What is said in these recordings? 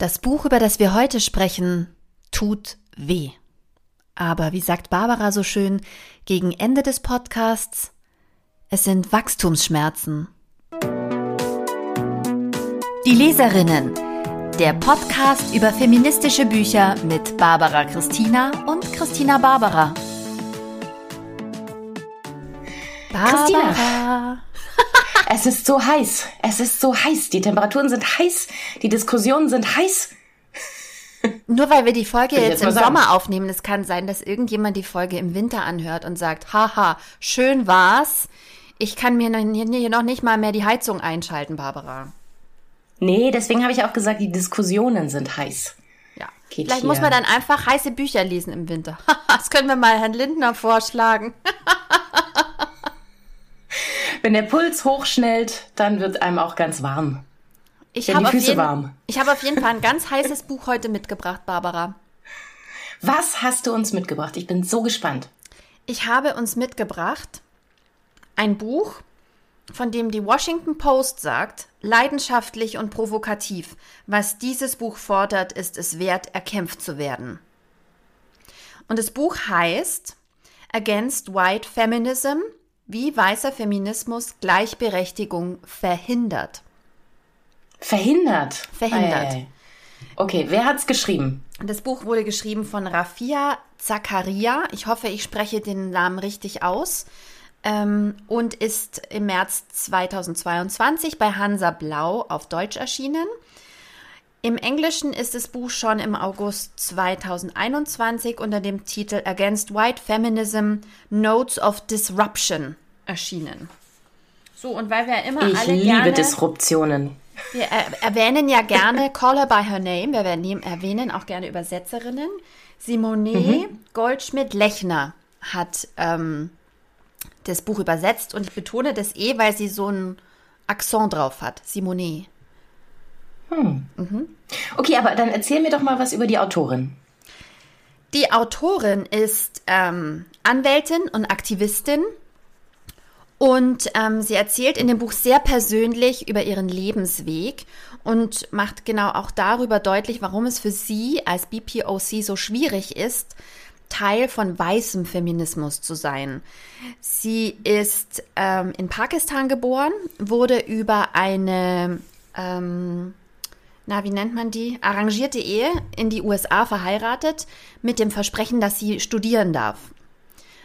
Das Buch, über das wir heute sprechen, tut weh. Aber wie sagt Barbara so schön gegen Ende des Podcasts, es sind Wachstumsschmerzen. Die Leserinnen. Der Podcast über feministische Bücher mit Barbara Christina und Christina Barbara. Barbara. Christina. Es ist so heiß. Es ist so heiß. Die Temperaturen sind heiß. Die Diskussionen sind heiß. Nur weil wir die Folge jetzt, jetzt im Sommer aufnehmen, es kann sein, dass irgendjemand die Folge im Winter anhört und sagt, haha, schön war's. Ich kann mir hier noch nicht mal mehr die Heizung einschalten, Barbara. Nee, deswegen habe ich auch gesagt, die Diskussionen sind heiß. Ja. Geht Vielleicht hier. muss man dann einfach heiße Bücher lesen im Winter. das können wir mal Herrn Lindner vorschlagen. Wenn der Puls hochschnellt, dann wird einem auch ganz warm. Ich habe auf, jeden, hab auf jeden Fall ein ganz heißes Buch heute mitgebracht, Barbara. Was hast du uns mitgebracht? Ich bin so gespannt. Ich habe uns mitgebracht ein Buch, von dem die Washington Post sagt, leidenschaftlich und provokativ, was dieses Buch fordert, ist es wert, erkämpft zu werden. Und das Buch heißt Against White Feminism, wie weißer Feminismus Gleichberechtigung verhindert. Verhindert? Verhindert. Ei, Okay, wer hat's geschrieben? Das Buch wurde geschrieben von Rafia Zakaria. Ich hoffe, ich spreche den Namen richtig aus. Ähm, und ist im März 2022 bei Hansa Blau auf Deutsch erschienen. Im Englischen ist das Buch schon im August 2021 unter dem Titel Against White Feminism Notes of Disruption erschienen. So, und weil wir immer ich alle liebe gerne, Disruptionen. Wir er erwähnen ja gerne Call Her by Her Name, wir werden erwähnen auch gerne Übersetzerinnen. Simone mhm. Goldschmidt-Lechner hat ähm, das Buch übersetzt und ich betone das eh, weil sie so einen Akzent drauf hat. Simone. Hm. Mhm. Okay, aber dann erzähl mir doch mal was über die Autorin. Die Autorin ist ähm, Anwältin und Aktivistin und ähm, sie erzählt in dem Buch sehr persönlich über ihren Lebensweg und macht genau auch darüber deutlich, warum es für sie als BPOC so schwierig ist, Teil von weißem Feminismus zu sein. Sie ist ähm, in Pakistan geboren, wurde über eine, ähm, na, wie nennt man die, arrangierte Ehe in die USA verheiratet, mit dem Versprechen, dass sie studieren darf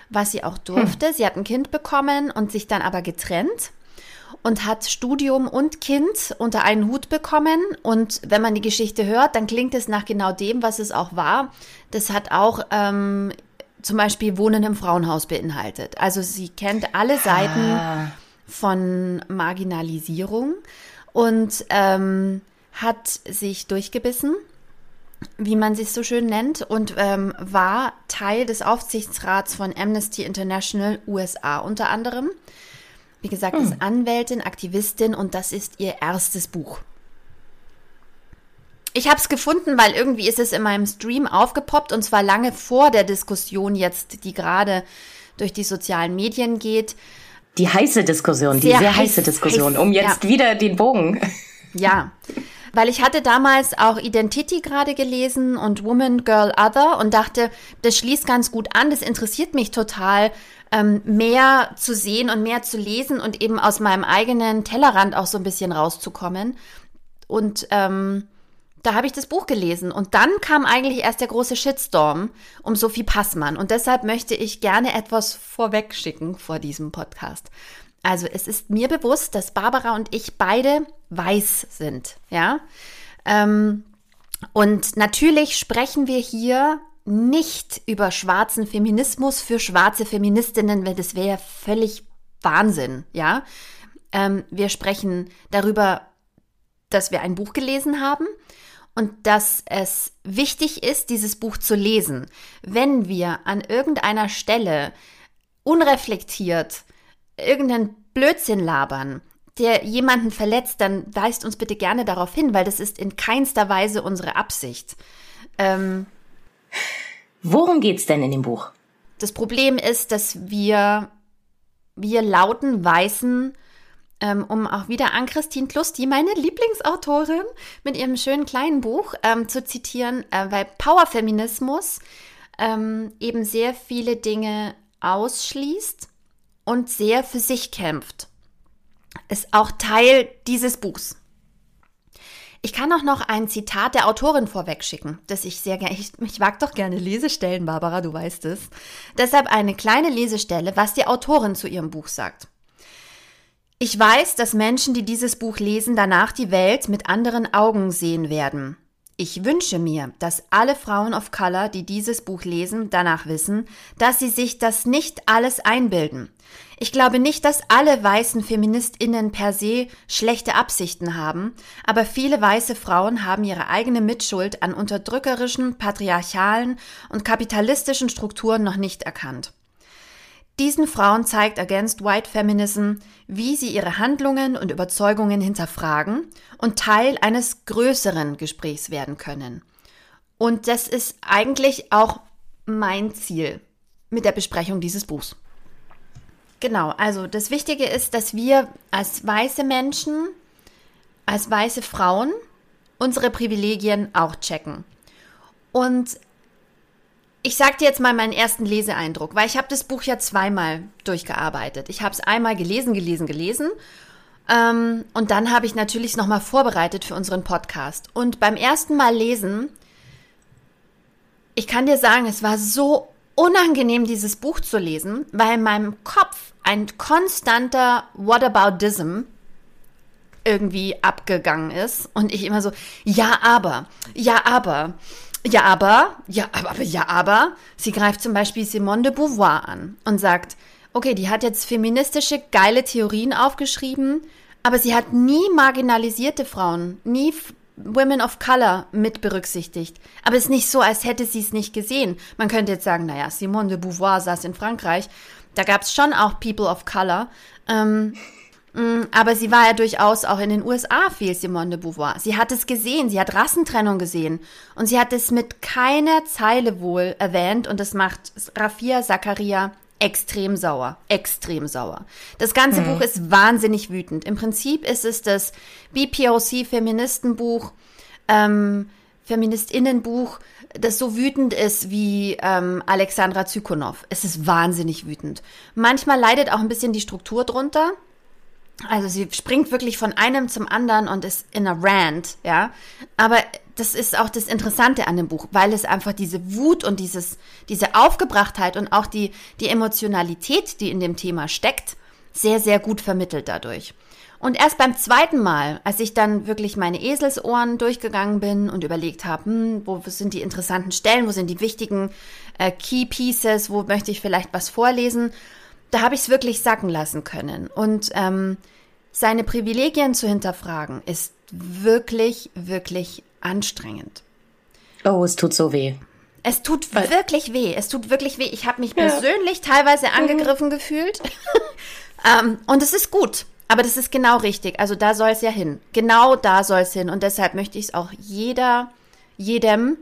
was sie auch durfte. Hm. Sie hat ein Kind bekommen und sich dann aber getrennt und hat Studium und Kind unter einen Hut bekommen. Und wenn man die Geschichte hört, dann klingt es nach genau dem, was es auch war. Das hat auch ähm, zum Beispiel Wohnen im Frauenhaus beinhaltet. Also sie kennt alle Seiten ah. von Marginalisierung und ähm, hat sich durchgebissen wie man sich so schön nennt, und ähm, war Teil des Aufsichtsrats von Amnesty International USA unter anderem. Wie gesagt, hm. ist Anwältin, Aktivistin und das ist ihr erstes Buch. Ich habe es gefunden, weil irgendwie ist es in meinem Stream aufgepoppt und zwar lange vor der Diskussion jetzt, die gerade durch die sozialen Medien geht. Die heiße Diskussion, die sehr, sehr heiße Diskussion, heiß, um jetzt ja. wieder den Bogen. Ja, weil ich hatte damals auch Identity gerade gelesen und Woman, Girl, Other und dachte, das schließt ganz gut an, das interessiert mich total, ähm, mehr zu sehen und mehr zu lesen und eben aus meinem eigenen Tellerrand auch so ein bisschen rauszukommen. Und ähm, da habe ich das Buch gelesen und dann kam eigentlich erst der große Shitstorm um Sophie Passmann und deshalb möchte ich gerne etwas vorwegschicken vor diesem Podcast. Also es ist mir bewusst, dass Barbara und ich beide weiß sind, ja. Ähm, und natürlich sprechen wir hier nicht über schwarzen Feminismus für schwarze Feministinnen, weil das wäre völlig Wahnsinn, ja. Ähm, wir sprechen darüber, dass wir ein Buch gelesen haben und dass es wichtig ist, dieses Buch zu lesen. Wenn wir an irgendeiner Stelle unreflektiert irgendeinen Blödsinn labern, der jemanden verletzt, dann weist uns bitte gerne darauf hin, weil das ist in keinster Weise unsere Absicht. Ähm, Worum geht's denn in dem Buch? Das Problem ist, dass wir, wir lauten Weißen ähm, um auch wieder an Christine Klusti, meine Lieblingsautorin, mit ihrem schönen kleinen Buch ähm, zu zitieren, äh, weil Powerfeminismus ähm, eben sehr viele Dinge ausschließt und sehr für sich kämpft. Ist auch Teil dieses Buchs. Ich kann auch noch ein Zitat der Autorin vorwegschicken, das ich sehr gerne, ich, ich mag doch gerne Lesestellen, Barbara, du weißt es. Deshalb eine kleine Lesestelle, was die Autorin zu ihrem Buch sagt. Ich weiß, dass Menschen, die dieses Buch lesen, danach die Welt mit anderen Augen sehen werden. Ich wünsche mir, dass alle Frauen of Color, die dieses Buch lesen, danach wissen, dass sie sich das nicht alles einbilden. Ich glaube nicht, dass alle weißen Feministinnen per se schlechte Absichten haben, aber viele weiße Frauen haben ihre eigene Mitschuld an unterdrückerischen, patriarchalen und kapitalistischen Strukturen noch nicht erkannt. Diesen Frauen zeigt Against White Feminism, wie sie ihre Handlungen und Überzeugungen hinterfragen und Teil eines größeren Gesprächs werden können. Und das ist eigentlich auch mein Ziel mit der Besprechung dieses Buchs. Genau, also das Wichtige ist, dass wir als weiße Menschen, als weiße Frauen unsere Privilegien auch checken. Und ich sage dir jetzt mal meinen ersten Leseeindruck, weil ich habe das Buch ja zweimal durchgearbeitet. Ich habe es einmal gelesen, gelesen, gelesen ähm, und dann habe ich natürlich nochmal vorbereitet für unseren Podcast. Und beim ersten Mal lesen, ich kann dir sagen, es war so unangenehm, dieses Buch zu lesen, weil in meinem Kopf ein konstanter Whataboutism irgendwie abgegangen ist und ich immer so, ja, aber, ja, aber, ja, aber, ja, aber, ja, aber. Sie greift zum Beispiel Simone de Beauvoir an und sagt, okay, die hat jetzt feministische, geile Theorien aufgeschrieben, aber sie hat nie marginalisierte Frauen, nie Women of Color mit berücksichtigt. Aber es ist nicht so, als hätte sie es nicht gesehen. Man könnte jetzt sagen, naja, Simone de Beauvoir saß in Frankreich. Da gab es schon auch People of Color. Ähm, aber sie war ja durchaus auch in den USA viel, Simone de Beauvoir. Sie hat es gesehen, sie hat Rassentrennung gesehen. Und sie hat es mit keiner Zeile wohl erwähnt und das macht Rafia Zakaria extrem sauer. Extrem sauer. Das ganze mhm. Buch ist wahnsinnig wütend. Im Prinzip ist es das BPOC-Feministenbuch, ähm, Feministinnenbuch, das so wütend ist wie ähm, Alexandra Zykonow. Es ist wahnsinnig wütend. Manchmal leidet auch ein bisschen die Struktur drunter. Also sie springt wirklich von einem zum anderen und ist in a rant, ja. Aber das ist auch das Interessante an dem Buch, weil es einfach diese Wut und dieses, diese Aufgebrachtheit und auch die, die Emotionalität, die in dem Thema steckt, sehr, sehr gut vermittelt dadurch. Und erst beim zweiten Mal, als ich dann wirklich meine Eselsohren durchgegangen bin und überlegt habe, hm, wo sind die interessanten Stellen, wo sind die wichtigen äh, Key Pieces, wo möchte ich vielleicht was vorlesen, da habe ich es wirklich sacken lassen können. Und ähm, seine Privilegien zu hinterfragen, ist wirklich, wirklich anstrengend. Oh, es tut so weh. Es tut Weil wirklich weh. Es tut wirklich weh. Ich habe mich ja. persönlich teilweise mhm. angegriffen mhm. gefühlt. ähm, und es ist gut. Aber das ist genau richtig. Also da soll es ja hin. Genau da soll es hin. Und deshalb möchte ich es auch jeder, jedem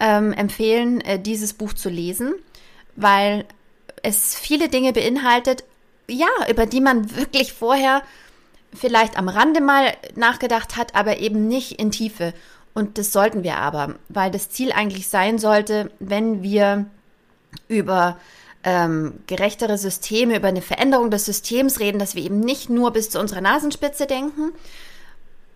ähm, empfehlen, äh, dieses Buch zu lesen, weil es viele Dinge beinhaltet, ja, über die man wirklich vorher vielleicht am Rande mal nachgedacht hat, aber eben nicht in Tiefe. Und das sollten wir aber, weil das Ziel eigentlich sein sollte, wenn wir über ähm, gerechtere Systeme, über eine Veränderung des Systems reden, dass wir eben nicht nur bis zu unserer Nasenspitze denken.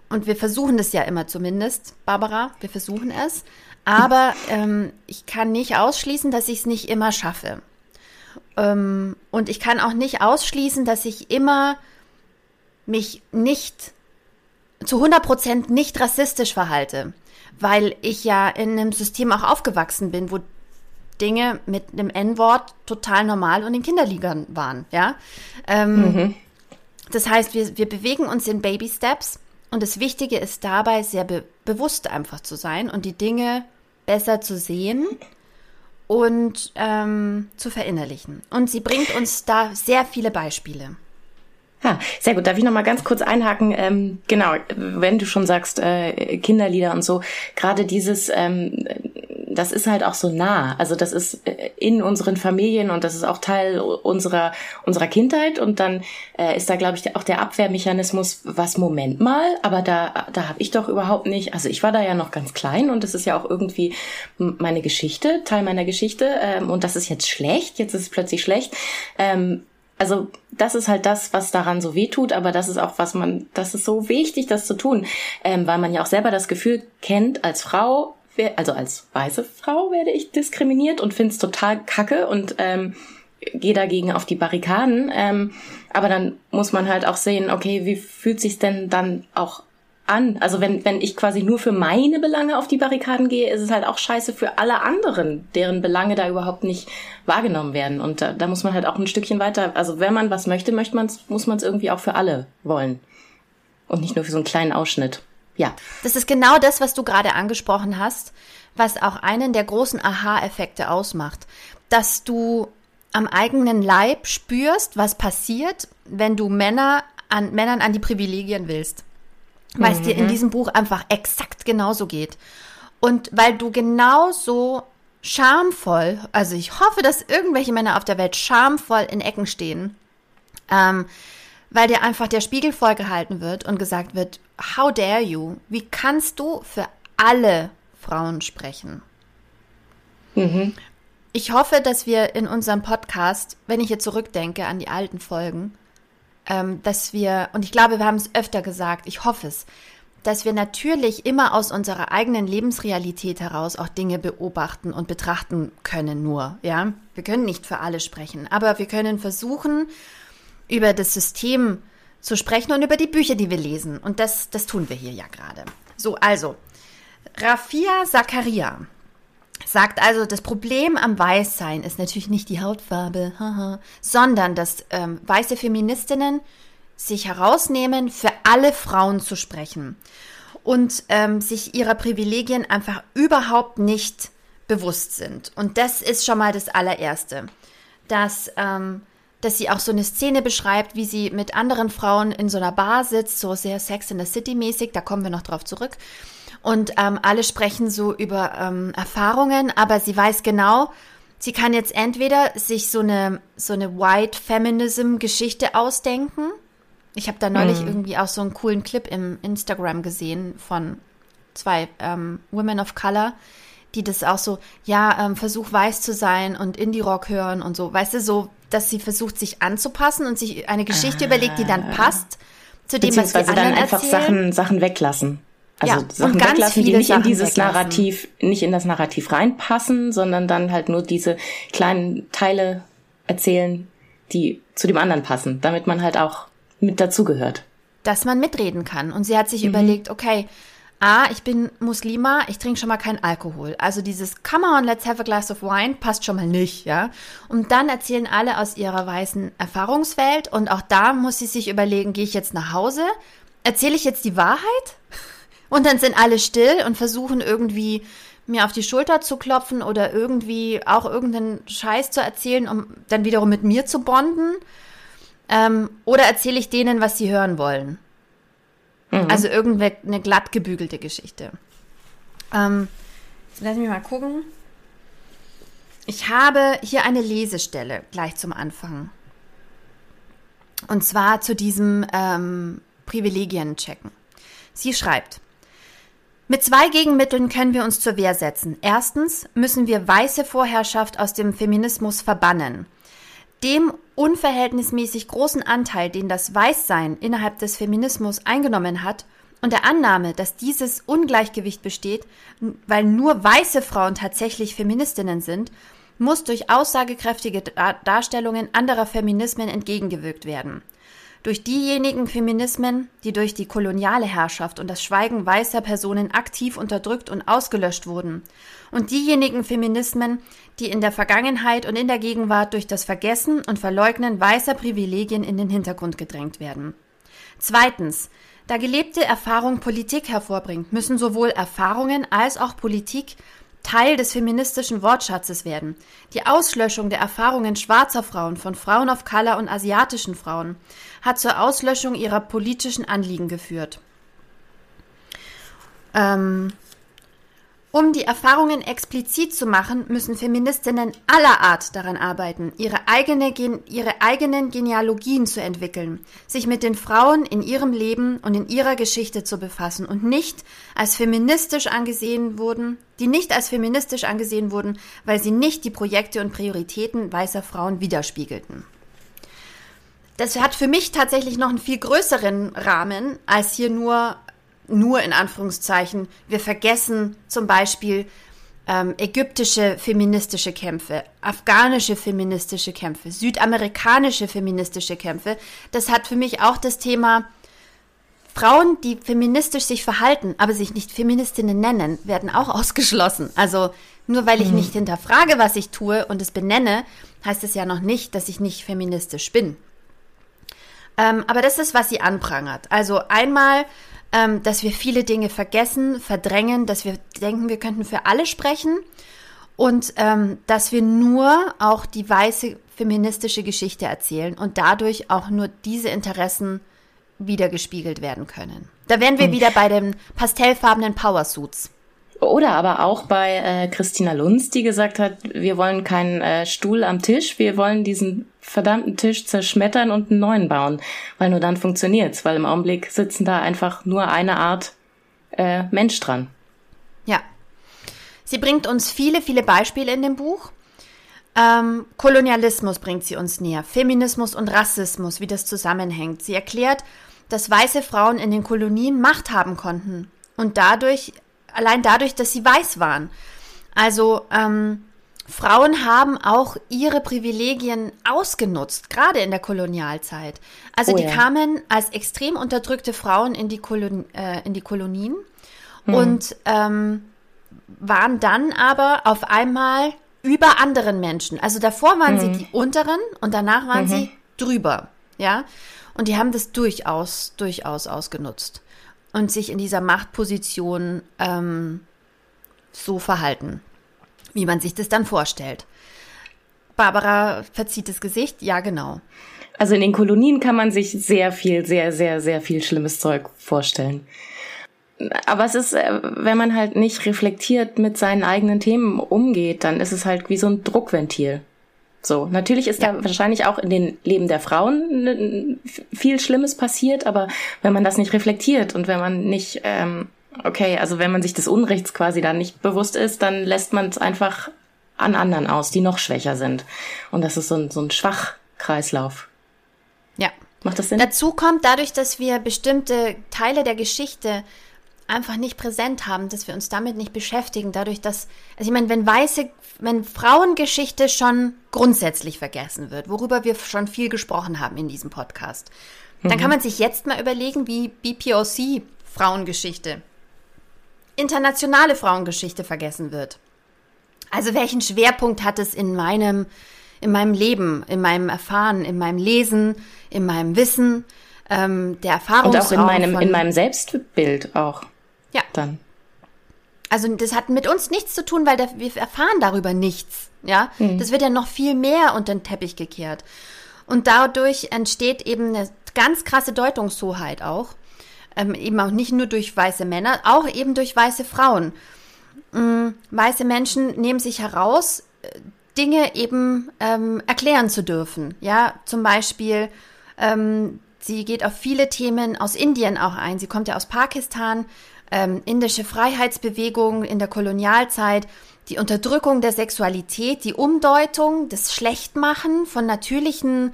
Und wir versuchen das ja immer zumindest, Barbara, wir versuchen es. Aber ähm, ich kann nicht ausschließen, dass ich es nicht immer schaffe. Ähm, und ich kann auch nicht ausschließen, dass ich immer mich nicht zu 100 Prozent nicht rassistisch verhalte, weil ich ja in einem System auch aufgewachsen bin, wo Dinge mit einem N-Wort total normal und in Kinderligern waren, ja. Ähm, mhm. Das heißt, wir, wir bewegen uns in Baby Steps und das Wichtige ist dabei, sehr be bewusst einfach zu sein und die Dinge besser zu sehen und ähm, zu verinnerlichen. Und sie bringt uns da sehr viele Beispiele. Ja, sehr gut. Darf ich noch mal ganz kurz einhaken? Ähm, genau, wenn du schon sagst, äh, Kinderlieder und so, gerade dieses, ähm, das ist halt auch so nah. Also das ist äh, in unseren Familien und das ist auch Teil unserer unserer Kindheit und dann äh, ist da glaube ich auch der Abwehrmechanismus was Moment mal, aber da da habe ich doch überhaupt nicht, also ich war da ja noch ganz klein und das ist ja auch irgendwie meine Geschichte, Teil meiner Geschichte ähm, und das ist jetzt schlecht, jetzt ist es plötzlich schlecht. Ähm, also das ist halt das, was daran so weh tut, aber das ist auch, was man, das ist so wichtig, das zu tun, ähm, weil man ja auch selber das Gefühl kennt, als Frau, also als weiße Frau werde ich diskriminiert und finde es total kacke und ähm, gehe dagegen auf die Barrikaden. Ähm, aber dann muss man halt auch sehen, okay, wie fühlt sich denn dann auch an. Also wenn, wenn ich quasi nur für meine Belange auf die Barrikaden gehe, ist es halt auch scheiße für alle anderen, deren Belange da überhaupt nicht wahrgenommen werden. Und da, da muss man halt auch ein Stückchen weiter, also wenn man was möchte, möchte man's, muss man es irgendwie auch für alle wollen. Und nicht nur für so einen kleinen Ausschnitt. Ja. Das ist genau das, was du gerade angesprochen hast, was auch einen der großen Aha-Effekte ausmacht. Dass du am eigenen Leib spürst, was passiert, wenn du Männer an Männern an die Privilegien willst weil es dir in mhm. diesem Buch einfach exakt genauso geht. Und weil du genauso schamvoll, also ich hoffe, dass irgendwelche Männer auf der Welt schamvoll in Ecken stehen, ähm, weil dir einfach der Spiegel vorgehalten wird und gesagt wird, how dare you? Wie kannst du für alle Frauen sprechen? Mhm. Ich hoffe, dass wir in unserem Podcast, wenn ich jetzt zurückdenke an die alten Folgen, ähm, dass wir, und ich glaube, wir haben es öfter gesagt, ich hoffe es, dass wir natürlich immer aus unserer eigenen Lebensrealität heraus auch Dinge beobachten und betrachten können nur, ja. Wir können nicht für alle sprechen, aber wir können versuchen, über das System zu sprechen und über die Bücher, die wir lesen. Und das, das tun wir hier ja gerade. So, also, Rafia Zakaria sagt also, das Problem am Weißsein ist natürlich nicht die Hautfarbe, haha, sondern dass ähm, weiße Feministinnen sich herausnehmen, für alle Frauen zu sprechen und ähm, sich ihrer Privilegien einfach überhaupt nicht bewusst sind. Und das ist schon mal das allererste, dass, ähm, dass sie auch so eine Szene beschreibt, wie sie mit anderen Frauen in so einer Bar sitzt, so sehr Sex in the City mäßig, da kommen wir noch drauf zurück. Und ähm, alle sprechen so über ähm, Erfahrungen, aber sie weiß genau, sie kann jetzt entweder sich so eine, so eine White Feminism Geschichte ausdenken. Ich habe da neulich mhm. irgendwie auch so einen coolen Clip im Instagram gesehen von zwei ähm, Women of Color, die das auch so, ja, ähm, versuch weiß zu sein und Indie-Rock hören und so. Weißt du, so, dass sie versucht, sich anzupassen und sich eine Geschichte ah. überlegt, die dann passt zu dem, was die anderen dann einfach erzählen. Sachen, Sachen weglassen. Also ja, Sachen weglassen, die nicht Sachen in dieses weglassen. Narrativ, nicht in das Narrativ reinpassen, sondern dann halt nur diese kleinen Teile erzählen, die zu dem anderen passen, damit man halt auch mit dazugehört. Dass man mitreden kann. Und sie hat sich mhm. überlegt, okay, A, ich bin Muslima, ich trinke schon mal keinen Alkohol. Also dieses Come on, let's have a glass of wine passt schon mal nicht, ja. Und dann erzählen alle aus ihrer weißen Erfahrungswelt und auch da muss sie sich überlegen, gehe ich jetzt nach Hause? Erzähle ich jetzt die Wahrheit? Und dann sind alle still und versuchen irgendwie mir auf die Schulter zu klopfen oder irgendwie auch irgendeinen Scheiß zu erzählen, um dann wiederum mit mir zu bonden. Ähm, oder erzähle ich denen, was sie hören wollen. Mhm. Also irgendeine glatt gebügelte Geschichte. Ähm, lass mich mal gucken. Ich habe hier eine Lesestelle gleich zum Anfang. Und zwar zu diesem ähm, Privilegien checken. Sie schreibt, mit zwei Gegenmitteln können wir uns zur Wehr setzen. Erstens müssen wir weiße Vorherrschaft aus dem Feminismus verbannen. Dem unverhältnismäßig großen Anteil, den das Weißsein innerhalb des Feminismus eingenommen hat, und der Annahme, dass dieses Ungleichgewicht besteht, weil nur weiße Frauen tatsächlich Feministinnen sind, muss durch aussagekräftige Darstellungen anderer Feminismen entgegengewirkt werden. Durch diejenigen Feminismen, die durch die koloniale Herrschaft und das Schweigen weißer Personen aktiv unterdrückt und ausgelöscht wurden, und diejenigen Feminismen, die in der Vergangenheit und in der Gegenwart durch das Vergessen und Verleugnen weißer Privilegien in den Hintergrund gedrängt werden. Zweitens, da gelebte Erfahrung Politik hervorbringt, müssen sowohl Erfahrungen als auch Politik Teil des feministischen Wortschatzes werden. Die Auslöschung der Erfahrungen schwarzer Frauen, von Frauen of Color und asiatischen Frauen hat zur Auslöschung ihrer politischen Anliegen geführt. Ähm Um die Erfahrungen explizit zu machen, müssen Feministinnen aller Art daran arbeiten, ihre, eigene, ihre eigenen Genealogien zu entwickeln, sich mit den Frauen in ihrem Leben und in ihrer Geschichte zu befassen und nicht als feministisch angesehen wurden, die nicht als feministisch angesehen wurden, weil sie nicht die Projekte und Prioritäten weißer Frauen widerspiegelten. Das hat für mich tatsächlich noch einen viel größeren Rahmen, als hier nur nur in Anführungszeichen, wir vergessen zum Beispiel ähm, ägyptische feministische Kämpfe, afghanische feministische Kämpfe, südamerikanische feministische Kämpfe. Das hat für mich auch das Thema Frauen, die feministisch sich verhalten, aber sich nicht Feministinnen nennen, werden auch ausgeschlossen. Also nur weil ich mhm. nicht hinterfrage, was ich tue und es benenne, heißt es ja noch nicht, dass ich nicht feministisch bin. Ähm, aber das ist, was sie anprangert. Also einmal ähm, dass wir viele Dinge vergessen, verdrängen, dass wir denken, wir könnten für alle sprechen und ähm, dass wir nur auch die weiße feministische Geschichte erzählen und dadurch auch nur diese Interessen wiedergespiegelt werden können. Da wären wir wieder bei den pastellfarbenen Powersuits. Oder aber auch bei äh, Christina Lunz, die gesagt hat, wir wollen keinen äh, Stuhl am Tisch, wir wollen diesen verdammten Tisch zerschmettern und einen neuen bauen, weil nur dann funktioniert's, weil im Augenblick sitzen da einfach nur eine Art äh, Mensch dran. Ja. Sie bringt uns viele, viele Beispiele in dem Buch. Ähm, Kolonialismus bringt sie uns näher, Feminismus und Rassismus, wie das zusammenhängt. Sie erklärt, dass weiße Frauen in den Kolonien Macht haben konnten und dadurch allein dadurch, dass sie weiß waren. Also ähm, Frauen haben auch ihre Privilegien ausgenutzt, gerade in der Kolonialzeit. Also oh, die ja. kamen als extrem unterdrückte Frauen in die, Kolon äh, in die Kolonien hm. und ähm, waren dann aber auf einmal über anderen Menschen. Also davor waren hm. sie die unteren und danach waren mhm. sie drüber, ja. Und die haben das durchaus, durchaus ausgenutzt und sich in dieser Machtposition ähm, so verhalten, wie man sich das dann vorstellt. Barbara verzieht das Gesicht, ja genau. Also in den Kolonien kann man sich sehr viel, sehr, sehr, sehr viel schlimmes Zeug vorstellen. Aber es ist, äh, wenn man halt nicht reflektiert mit seinen eigenen Themen umgeht, dann ist es halt wie so ein Druckventil. So, natürlich ist ja. da wahrscheinlich auch in den Leben der Frauen viel Schlimmes passiert, aber wenn man das nicht reflektiert und wenn man nicht, ähm, okay, also wenn man sich des Unrechts quasi dann nicht bewusst ist, dann lässt man es einfach an anderen aus, die noch schwächer sind. Und das ist so ein, so ein Schwachkreislauf. Ja. Macht das Sinn? Dazu kommt dadurch, dass wir bestimmte Teile der Geschichte einfach nicht präsent haben, dass wir uns damit nicht beschäftigen, dadurch, dass, also ich meine, wenn weiße, wenn Frauengeschichte schon grundsätzlich vergessen wird, worüber wir schon viel gesprochen haben in diesem Podcast, mhm. dann kann man sich jetzt mal überlegen, wie BPOC Frauengeschichte, internationale Frauengeschichte vergessen wird. Also welchen Schwerpunkt hat es in meinem, in meinem Leben, in meinem Erfahren, in meinem Lesen, in meinem Wissen, ähm, der Erfahrung. Und auch in meinem, in meinem Selbstbild auch. Ja. Dann. Also das hat mit uns nichts zu tun, weil wir erfahren darüber nichts. Ja, mhm. das wird ja noch viel mehr unter den Teppich gekehrt. Und dadurch entsteht eben eine ganz krasse Deutungshoheit auch. Ähm, eben auch nicht nur durch weiße Männer, auch eben durch weiße Frauen. Ähm, weiße Menschen nehmen sich heraus, äh, Dinge eben ähm, erklären zu dürfen. Ja, zum Beispiel, ähm, sie geht auf viele Themen aus Indien auch ein. Sie kommt ja aus Pakistan ähm, indische Freiheitsbewegung in der Kolonialzeit, die Unterdrückung der Sexualität, die Umdeutung, das Schlechtmachen von natürlichen,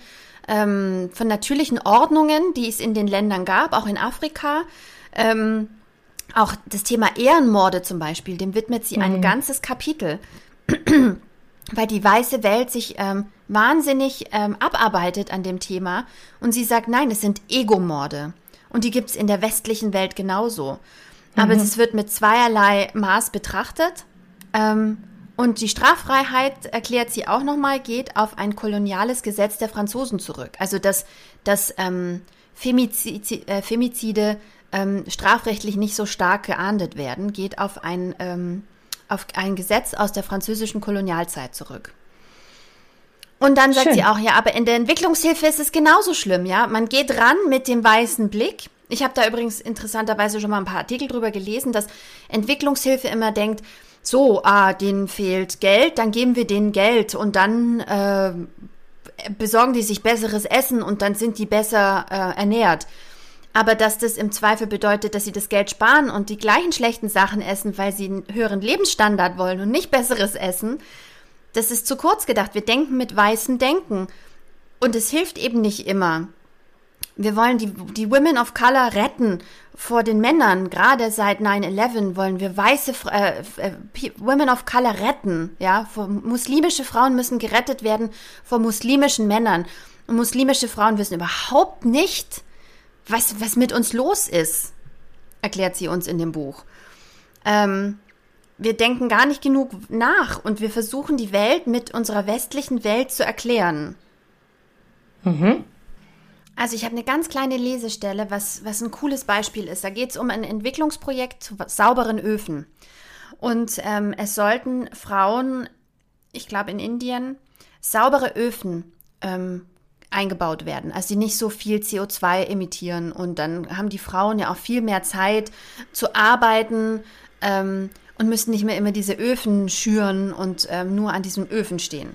ähm, von natürlichen Ordnungen, die es in den Ländern gab, auch in Afrika. Ähm, auch das Thema Ehrenmorde zum Beispiel, dem widmet sie mhm. ein ganzes Kapitel, weil die weiße Welt sich ähm, wahnsinnig ähm, abarbeitet an dem Thema und sie sagt, nein, es sind Egomorde. Und die gibt es in der westlichen Welt genauso. Aber mhm. es wird mit zweierlei Maß betrachtet. Ähm, und die Straffreiheit, erklärt sie auch nochmal, geht auf ein koloniales Gesetz der Franzosen zurück. Also dass, dass ähm, Femizid, äh, Femizide ähm, strafrechtlich nicht so stark geahndet werden, geht auf ein, ähm, auf ein Gesetz aus der französischen Kolonialzeit zurück. Und dann sagt Schön. sie auch, ja, aber in der Entwicklungshilfe ist es genauso schlimm, ja. Man geht ran mit dem weißen Blick ich habe da übrigens interessanterweise schon mal ein paar Artikel drüber gelesen, dass Entwicklungshilfe immer denkt, so, ah, denen fehlt Geld, dann geben wir denen Geld und dann äh, besorgen die sich besseres Essen und dann sind die besser äh, ernährt. Aber dass das im Zweifel bedeutet, dass sie das Geld sparen und die gleichen schlechten Sachen essen, weil sie einen höheren Lebensstandard wollen und nicht besseres Essen, das ist zu kurz gedacht. Wir denken mit weißem Denken. Und es hilft eben nicht immer. Wir wollen die, die Women of Color retten vor den Männern. Gerade seit 9-11 wollen wir weiße äh, äh, Women of Color retten. Ja, vor, muslimische Frauen müssen gerettet werden vor muslimischen Männern. Und muslimische Frauen wissen überhaupt nicht, was, was mit uns los ist, erklärt sie uns in dem Buch. Ähm, wir denken gar nicht genug nach und wir versuchen die Welt mit unserer westlichen Welt zu erklären. Mhm. Also ich habe eine ganz kleine Lesestelle, was, was ein cooles Beispiel ist. Da geht es um ein Entwicklungsprojekt zu sauberen Öfen. Und ähm, es sollten Frauen, ich glaube in Indien, saubere Öfen ähm, eingebaut werden, also die nicht so viel CO2 emittieren. Und dann haben die Frauen ja auch viel mehr Zeit zu arbeiten ähm, und müssen nicht mehr immer diese Öfen schüren und ähm, nur an diesem Öfen stehen.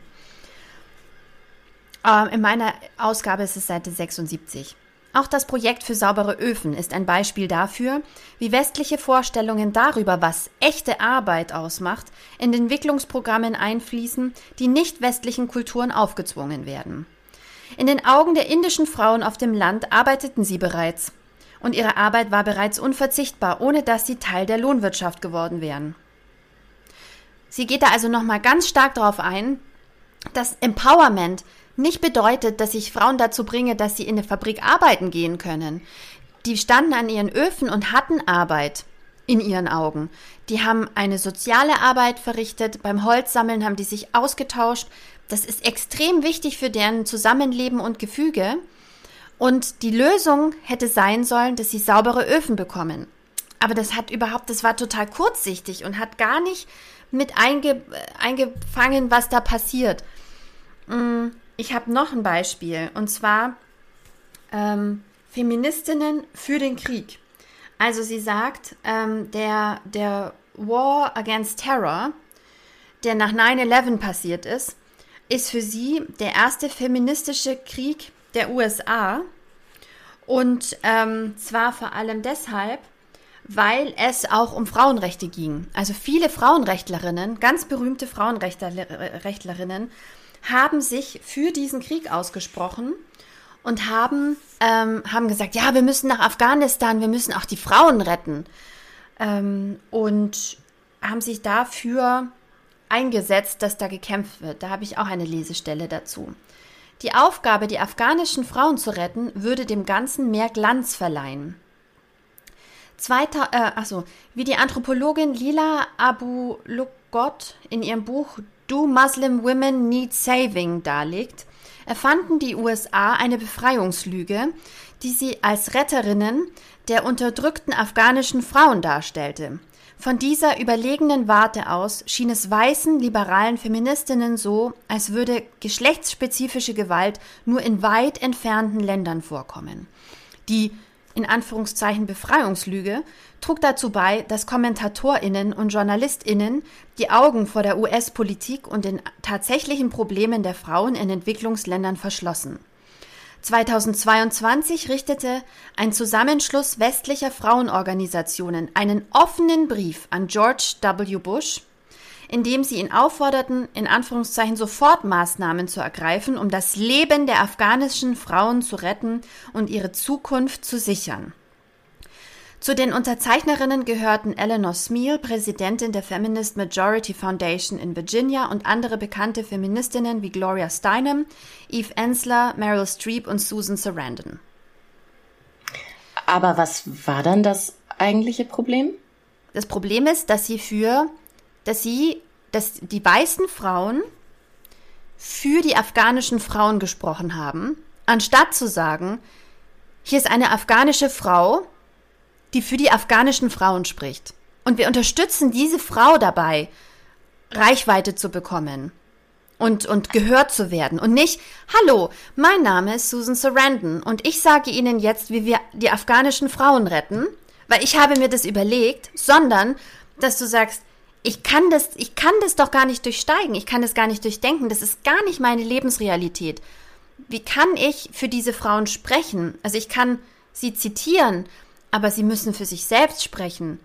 Ähm, in meiner Ausgabe ist es Seite 76. Auch das Projekt für saubere Öfen ist ein Beispiel dafür, wie westliche Vorstellungen darüber, was echte Arbeit ausmacht, in Entwicklungsprogrammen einfließen, die nicht westlichen Kulturen aufgezwungen werden. In den Augen der indischen Frauen auf dem Land arbeiteten sie bereits, und ihre Arbeit war bereits unverzichtbar, ohne dass sie Teil der Lohnwirtschaft geworden wären. Sie geht da also nochmal ganz stark darauf ein, dass Empowerment nicht bedeutet, dass ich Frauen dazu bringe, dass sie in eine Fabrik arbeiten gehen können. Die standen an ihren Öfen und hatten Arbeit in ihren Augen. Die haben eine soziale Arbeit verrichtet, beim Holzsammeln haben die sich ausgetauscht. Das ist extrem wichtig für deren Zusammenleben und Gefüge. Und die Lösung hätte sein sollen, dass sie saubere Öfen bekommen. Aber das hat überhaupt, das war total kurzsichtig und hat gar nicht mit einge, eingefangen, was da passiert. Mm, ich habe noch ein Beispiel und zwar ähm, Feministinnen für den Krieg. Also sie sagt, ähm, der, der War Against Terror, der nach 9-11 passiert ist, ist für sie der erste feministische Krieg der USA. Und ähm, zwar vor allem deshalb, weil es auch um Frauenrechte ging. Also viele Frauenrechtlerinnen, ganz berühmte Frauenrechtlerinnen, haben sich für diesen Krieg ausgesprochen und haben, ähm, haben gesagt, ja, wir müssen nach Afghanistan, wir müssen auch die Frauen retten. Ähm, und haben sich dafür eingesetzt, dass da gekämpft wird. Da habe ich auch eine Lesestelle dazu. Die Aufgabe, die afghanischen Frauen zu retten, würde dem Ganzen mehr Glanz verleihen. Zweiter, äh, achso, wie die Anthropologin Lila Abu Lugot in ihrem Buch Do Muslim Women Need Saving darlegt, erfanden die USA eine Befreiungslüge, die sie als Retterinnen der unterdrückten afghanischen Frauen darstellte. Von dieser überlegenen Warte aus schien es weißen, liberalen Feministinnen so, als würde geschlechtsspezifische Gewalt nur in weit entfernten Ländern vorkommen. Die in Anführungszeichen Befreiungslüge trug dazu bei, dass Kommentatorinnen und Journalistinnen die Augen vor der US-Politik und den tatsächlichen Problemen der Frauen in Entwicklungsländern verschlossen. 2022 richtete ein Zusammenschluss westlicher Frauenorganisationen einen offenen Brief an George W. Bush, in dem sie ihn aufforderten, in Anführungszeichen sofort Maßnahmen zu ergreifen, um das Leben der afghanischen Frauen zu retten und ihre Zukunft zu sichern. Zu den Unterzeichnerinnen gehörten Eleanor Smeal, Präsidentin der Feminist Majority Foundation in Virginia und andere bekannte Feministinnen wie Gloria Steinem, Eve Ensler, Meryl Streep und Susan Sarandon. Aber was war dann das eigentliche Problem? Das Problem ist, dass sie für, dass sie, dass die weißen Frauen für die afghanischen Frauen gesprochen haben, anstatt zu sagen, hier ist eine afghanische Frau, die für die afghanischen Frauen spricht. Und wir unterstützen diese Frau dabei, Reichweite zu bekommen und, und gehört zu werden. Und nicht, hallo, mein Name ist Susan Sarandon und ich sage Ihnen jetzt, wie wir die afghanischen Frauen retten, weil ich habe mir das überlegt, sondern, dass du sagst, ich kann das, ich kann das doch gar nicht durchsteigen, ich kann das gar nicht durchdenken, das ist gar nicht meine Lebensrealität. Wie kann ich für diese Frauen sprechen? Also ich kann sie zitieren, aber sie müssen für sich selbst sprechen.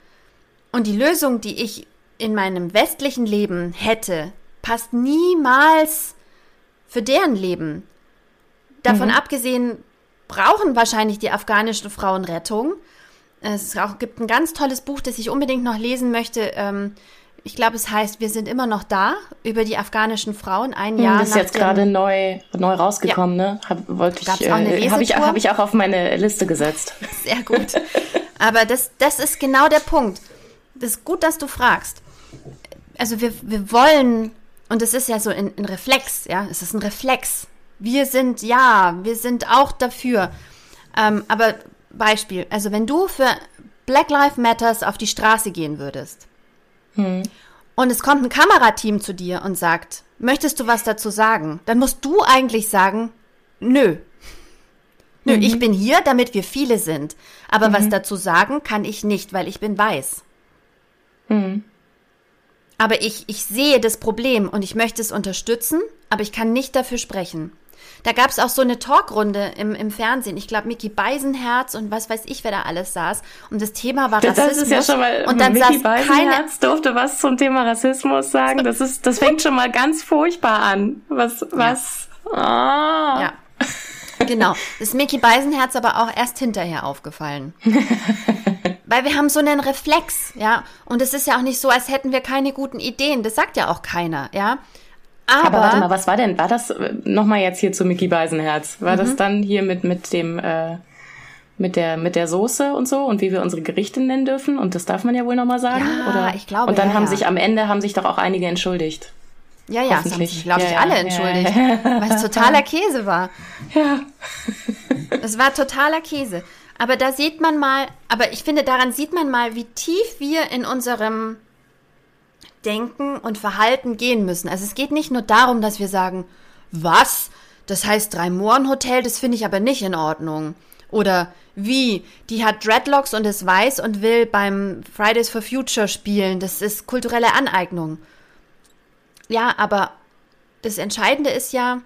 Und die Lösung, die ich in meinem westlichen Leben hätte, passt niemals für deren Leben. Davon mhm. abgesehen brauchen wahrscheinlich die afghanischen Frauen Rettung. Es auch, gibt ein ganz tolles Buch, das ich unbedingt noch lesen möchte. Ähm, ich glaube, es heißt, wir sind immer noch da über die afghanischen Frauen. Ein hm, Jahr. Das ist jetzt gerade neu, neu rausgekommen, ja. ne? Hab, wollte ich, äh, habe ich, hab ich auch auf meine Liste gesetzt. Sehr gut. Aber das, das ist genau der Punkt. Das ist gut, dass du fragst. Also wir, wir wollen, und es ist ja so ein, ein Reflex, ja, es ist ein Reflex. Wir sind, ja, wir sind auch dafür. Ähm, aber Beispiel, also wenn du für Black Lives Matters auf die Straße gehen würdest hm. und es kommt ein Kamerateam zu dir und sagt, möchtest du was dazu sagen? Dann musst du eigentlich sagen, nö. Nö, mhm. ich bin hier, damit wir viele sind. Aber mhm. was dazu sagen kann ich nicht, weil ich bin weiß. Mhm. Aber ich, ich sehe das Problem und ich möchte es unterstützen, aber ich kann nicht dafür sprechen. Da gab es auch so eine Talkrunde im, im Fernsehen. Ich glaube, Mickey Beisenherz und was weiß ich, wer da alles saß. Und das Thema war Rassismus. Das ist ja schon mal, und dann Mickey Beisenherz keine, durfte was zum Thema Rassismus sagen. Das ist, das fängt schon mal ganz furchtbar an. Was, was, ja. Ah. Ja. Genau. Das ist Mickey Beisenherz aber auch erst hinterher aufgefallen. Weil wir haben so einen Reflex, ja. Und es ist ja auch nicht so, als hätten wir keine guten Ideen. Das sagt ja auch keiner, ja. Aber, Aber warte mal, was war denn? War das äh, nochmal jetzt hier zu Mickey Beisenherz? War mhm. das dann hier mit, mit dem, äh, mit der, mit der Soße und so und wie wir unsere Gerichte nennen dürfen? Und das darf man ja wohl nochmal sagen? Ja, Oder? ich glaube. Und dann ja, haben ja. sich am Ende haben sich doch auch einige entschuldigt. Ja, ja, das haben sich, glaube ich, alle entschuldigt, weil es totaler Käse war. Ja. es war totaler Käse. Aber da sieht man mal, aber ich finde, daran sieht man mal, wie tief wir in unserem Denken und Verhalten gehen müssen. Also es geht nicht nur darum, dass wir sagen, was? Das heißt Drei-Mohren-Hotel, das finde ich aber nicht in Ordnung. Oder wie? Die hat Dreadlocks und ist weiß und will beim Fridays for Future spielen. Das ist kulturelle Aneignung. Ja, aber das Entscheidende ist ja,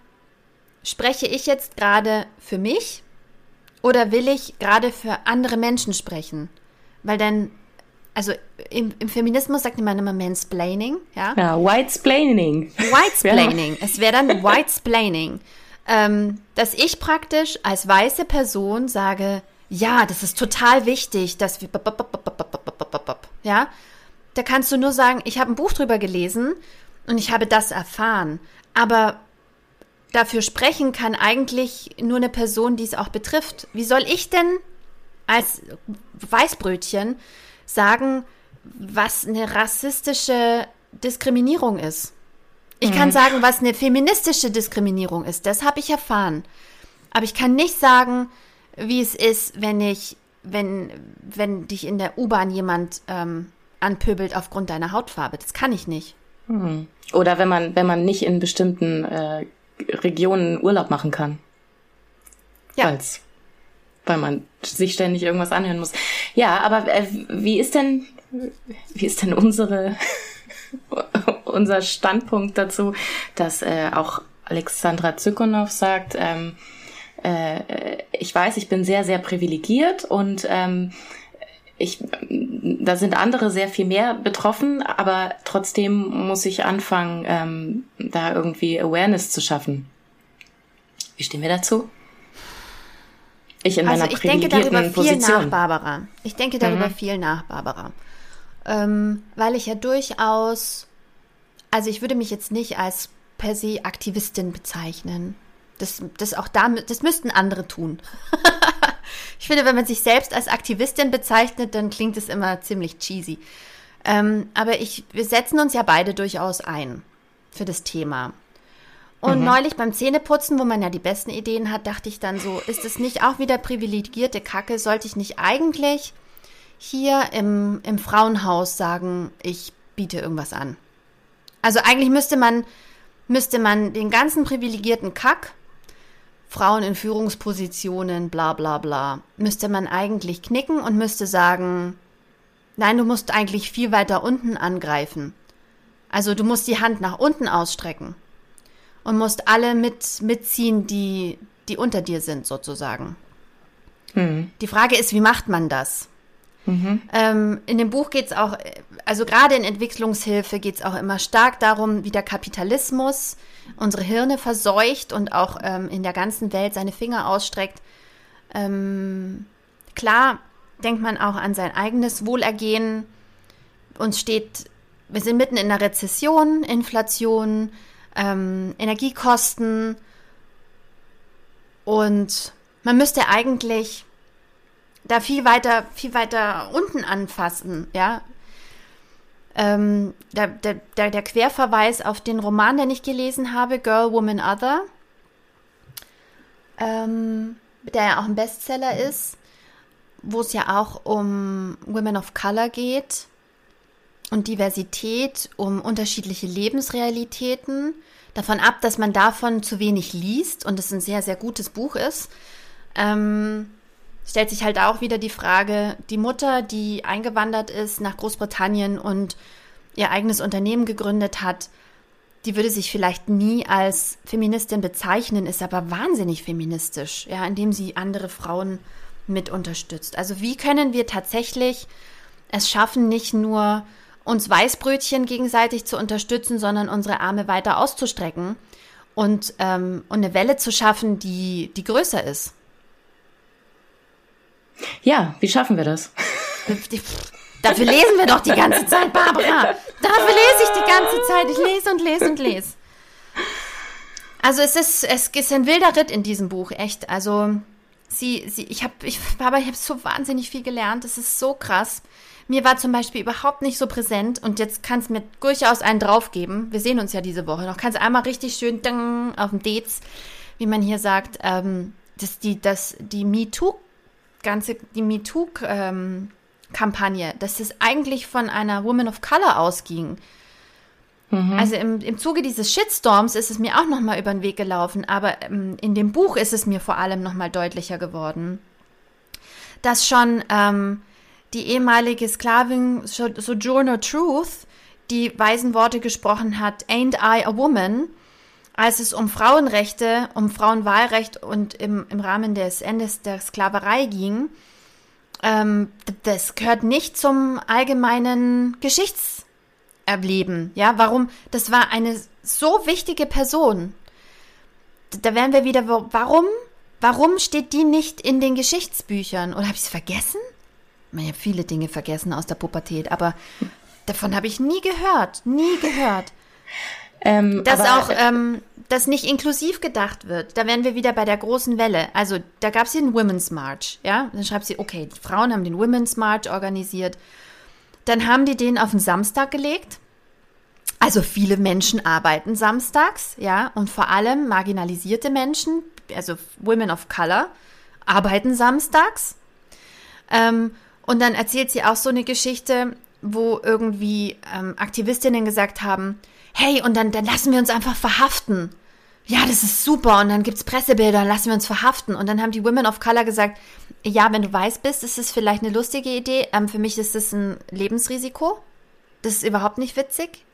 spreche ich jetzt gerade für mich oder will ich gerade für andere Menschen sprechen? Weil dann also im, im, Feminismus sagt man immer Mansplaining, ja? Ja, Whitesplaining. Whitesplaining. ja. Es wäre dann Whitesplaining. Ähm, dass ich praktisch als weiße Person sage, ja, das ist total wichtig, dass wir, ja? Da kannst du nur sagen, ich habe ein Buch drüber gelesen und ich habe das erfahren. Aber dafür sprechen kann eigentlich nur eine Person, die es auch betrifft. Wie soll ich denn als Weißbrötchen sagen, was eine rassistische Diskriminierung ist. Ich kann mhm. sagen, was eine feministische Diskriminierung ist. Das habe ich erfahren. Aber ich kann nicht sagen, wie es ist, wenn ich, wenn, wenn dich in der U-Bahn jemand ähm, anpöbelt aufgrund deiner Hautfarbe. Das kann ich nicht. Mhm. Oder wenn man, wenn man nicht in bestimmten äh, Regionen Urlaub machen kann. Ja. Weil's weil man sich ständig irgendwas anhören muss. Ja, aber äh, wie ist denn, wie ist denn unsere, unser Standpunkt dazu, dass äh, auch Alexandra Zykonow sagt, ähm, äh, ich weiß, ich bin sehr, sehr privilegiert und ähm, ich, da sind andere sehr viel mehr betroffen, aber trotzdem muss ich anfangen, ähm, da irgendwie Awareness zu schaffen. Wie stehen wir dazu? Ich in also meiner ich denke darüber Position. viel nach, Barbara. Ich denke darüber mhm. viel nach, Barbara. Ähm, weil ich ja durchaus, also ich würde mich jetzt nicht als per se Aktivistin bezeichnen. Das, das auch damit, das müssten andere tun. ich finde, wenn man sich selbst als Aktivistin bezeichnet, dann klingt es immer ziemlich cheesy. Ähm, aber ich, wir setzen uns ja beide durchaus ein für das Thema. Und mhm. neulich beim Zähneputzen, wo man ja die besten Ideen hat, dachte ich dann so, ist es nicht auch wieder privilegierte Kacke? Sollte ich nicht eigentlich hier im, im Frauenhaus sagen, ich biete irgendwas an? Also eigentlich müsste man, müsste man den ganzen privilegierten Kack, Frauen in Führungspositionen, bla bla bla, müsste man eigentlich knicken und müsste sagen, nein, du musst eigentlich viel weiter unten angreifen. Also du musst die Hand nach unten ausstrecken und musst alle mit, mitziehen, die, die unter dir sind, sozusagen. Mhm. Die Frage ist, wie macht man das? Mhm. Ähm, in dem Buch geht es auch, also gerade in Entwicklungshilfe geht es auch immer stark darum, wie der Kapitalismus unsere Hirne verseucht und auch ähm, in der ganzen Welt seine Finger ausstreckt. Ähm, klar denkt man auch an sein eigenes Wohlergehen. Uns steht, wir sind mitten in einer Rezession, Inflation, ähm, Energiekosten und man müsste eigentlich da viel weiter, viel weiter unten anfassen, ja. Ähm, der, der, der, Querverweis auf den Roman, den ich gelesen habe, Girl, Woman, Other, ähm, der ja auch ein Bestseller ist, wo es ja auch um Women of Color geht und Diversität, um unterschiedliche Lebensrealitäten. Davon ab, dass man davon zu wenig liest und es ein sehr, sehr gutes Buch ist. Ähm, stellt sich halt auch wieder die Frage, die Mutter, die eingewandert ist nach Großbritannien und ihr eigenes Unternehmen gegründet hat, die würde sich vielleicht nie als Feministin bezeichnen, ist aber wahnsinnig feministisch, ja, indem sie andere Frauen mit unterstützt. Also wie können wir tatsächlich es schaffen, nicht nur uns Weißbrötchen gegenseitig zu unterstützen, sondern unsere Arme weiter auszustrecken und, ähm, und eine Welle zu schaffen, die, die größer ist. Ja, wie schaffen wir das? Dafür lesen wir doch die ganze Zeit, Barbara. Dafür lese ich die ganze Zeit. Ich lese und lese und lese. Also es ist, es ist ein wilder Ritt in diesem Buch, echt. Also sie, sie, ich habe, ich, Barbara, ich habe so wahnsinnig viel gelernt. Es ist so krass. Mir war zum Beispiel überhaupt nicht so präsent und jetzt kannst mir durchaus einen draufgeben. Wir sehen uns ja diese Woche noch. Kannst einmal richtig schön ding, auf dem Dates, wie man hier sagt, ähm, dass die, dass die MeToo ganze, die MeToo-Kampagne, ähm, dass es eigentlich von einer Woman of Color ausging. Mhm. Also im, im Zuge dieses Shitstorms ist es mir auch nochmal über den Weg gelaufen, aber ähm, in dem Buch ist es mir vor allem nochmal deutlicher geworden, dass schon ähm, die ehemalige Sklavin Sojourner Truth die weisen Worte gesprochen hat, Ain't I a Woman? als es um Frauenrechte, um Frauenwahlrecht und im, im Rahmen des Endes der Sklaverei ging, ähm, das gehört nicht zum allgemeinen Geschichtserleben. Ja, warum? Das war eine so wichtige Person. Da wären wir wieder, warum? Warum steht die nicht in den Geschichtsbüchern? Oder habe ich es vergessen? Ich habe viele Dinge vergessen aus der Pubertät, aber davon habe ich nie gehört. Nie gehört. Ähm, dass auch ähm, das nicht inklusiv gedacht wird. Da wären wir wieder bei der großen Welle. Also da gab es einen Women's March, ja. Dann schreibt sie, okay, die Frauen haben den Women's March organisiert. Dann haben die den auf den Samstag gelegt. Also viele Menschen arbeiten samstags, ja, und vor allem marginalisierte Menschen, also Women of Color, arbeiten samstags. Ähm, und dann erzählt sie auch so eine Geschichte, wo irgendwie ähm, Aktivistinnen gesagt haben, hey, und dann, dann lassen wir uns einfach verhaften. Ja, das ist super. Und dann gibt's Pressebilder, dann lassen wir uns verhaften. Und dann haben die Women of Color gesagt, ja, wenn du weiß bist, ist es vielleicht eine lustige Idee. Ähm, für mich ist es ein Lebensrisiko. Das ist überhaupt nicht witzig.